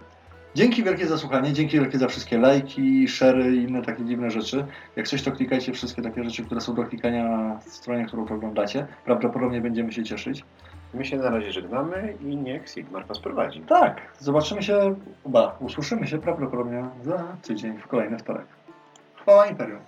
Dzięki wielkie za słuchanie, dzięki wielkie za wszystkie lajki, szery i inne takie dziwne rzeczy. Jak coś, to klikajcie wszystkie takie rzeczy, które są do klikania na stronie, którą oglądacie. Prawdopodobnie będziemy się cieszyć. My się na razie żegnamy i niech Sigmar was prowadzi. Tak, zobaczymy się, ba, usłyszymy się prawdopodobnie za tydzień w kolejny wtorek. Chwała Imperium.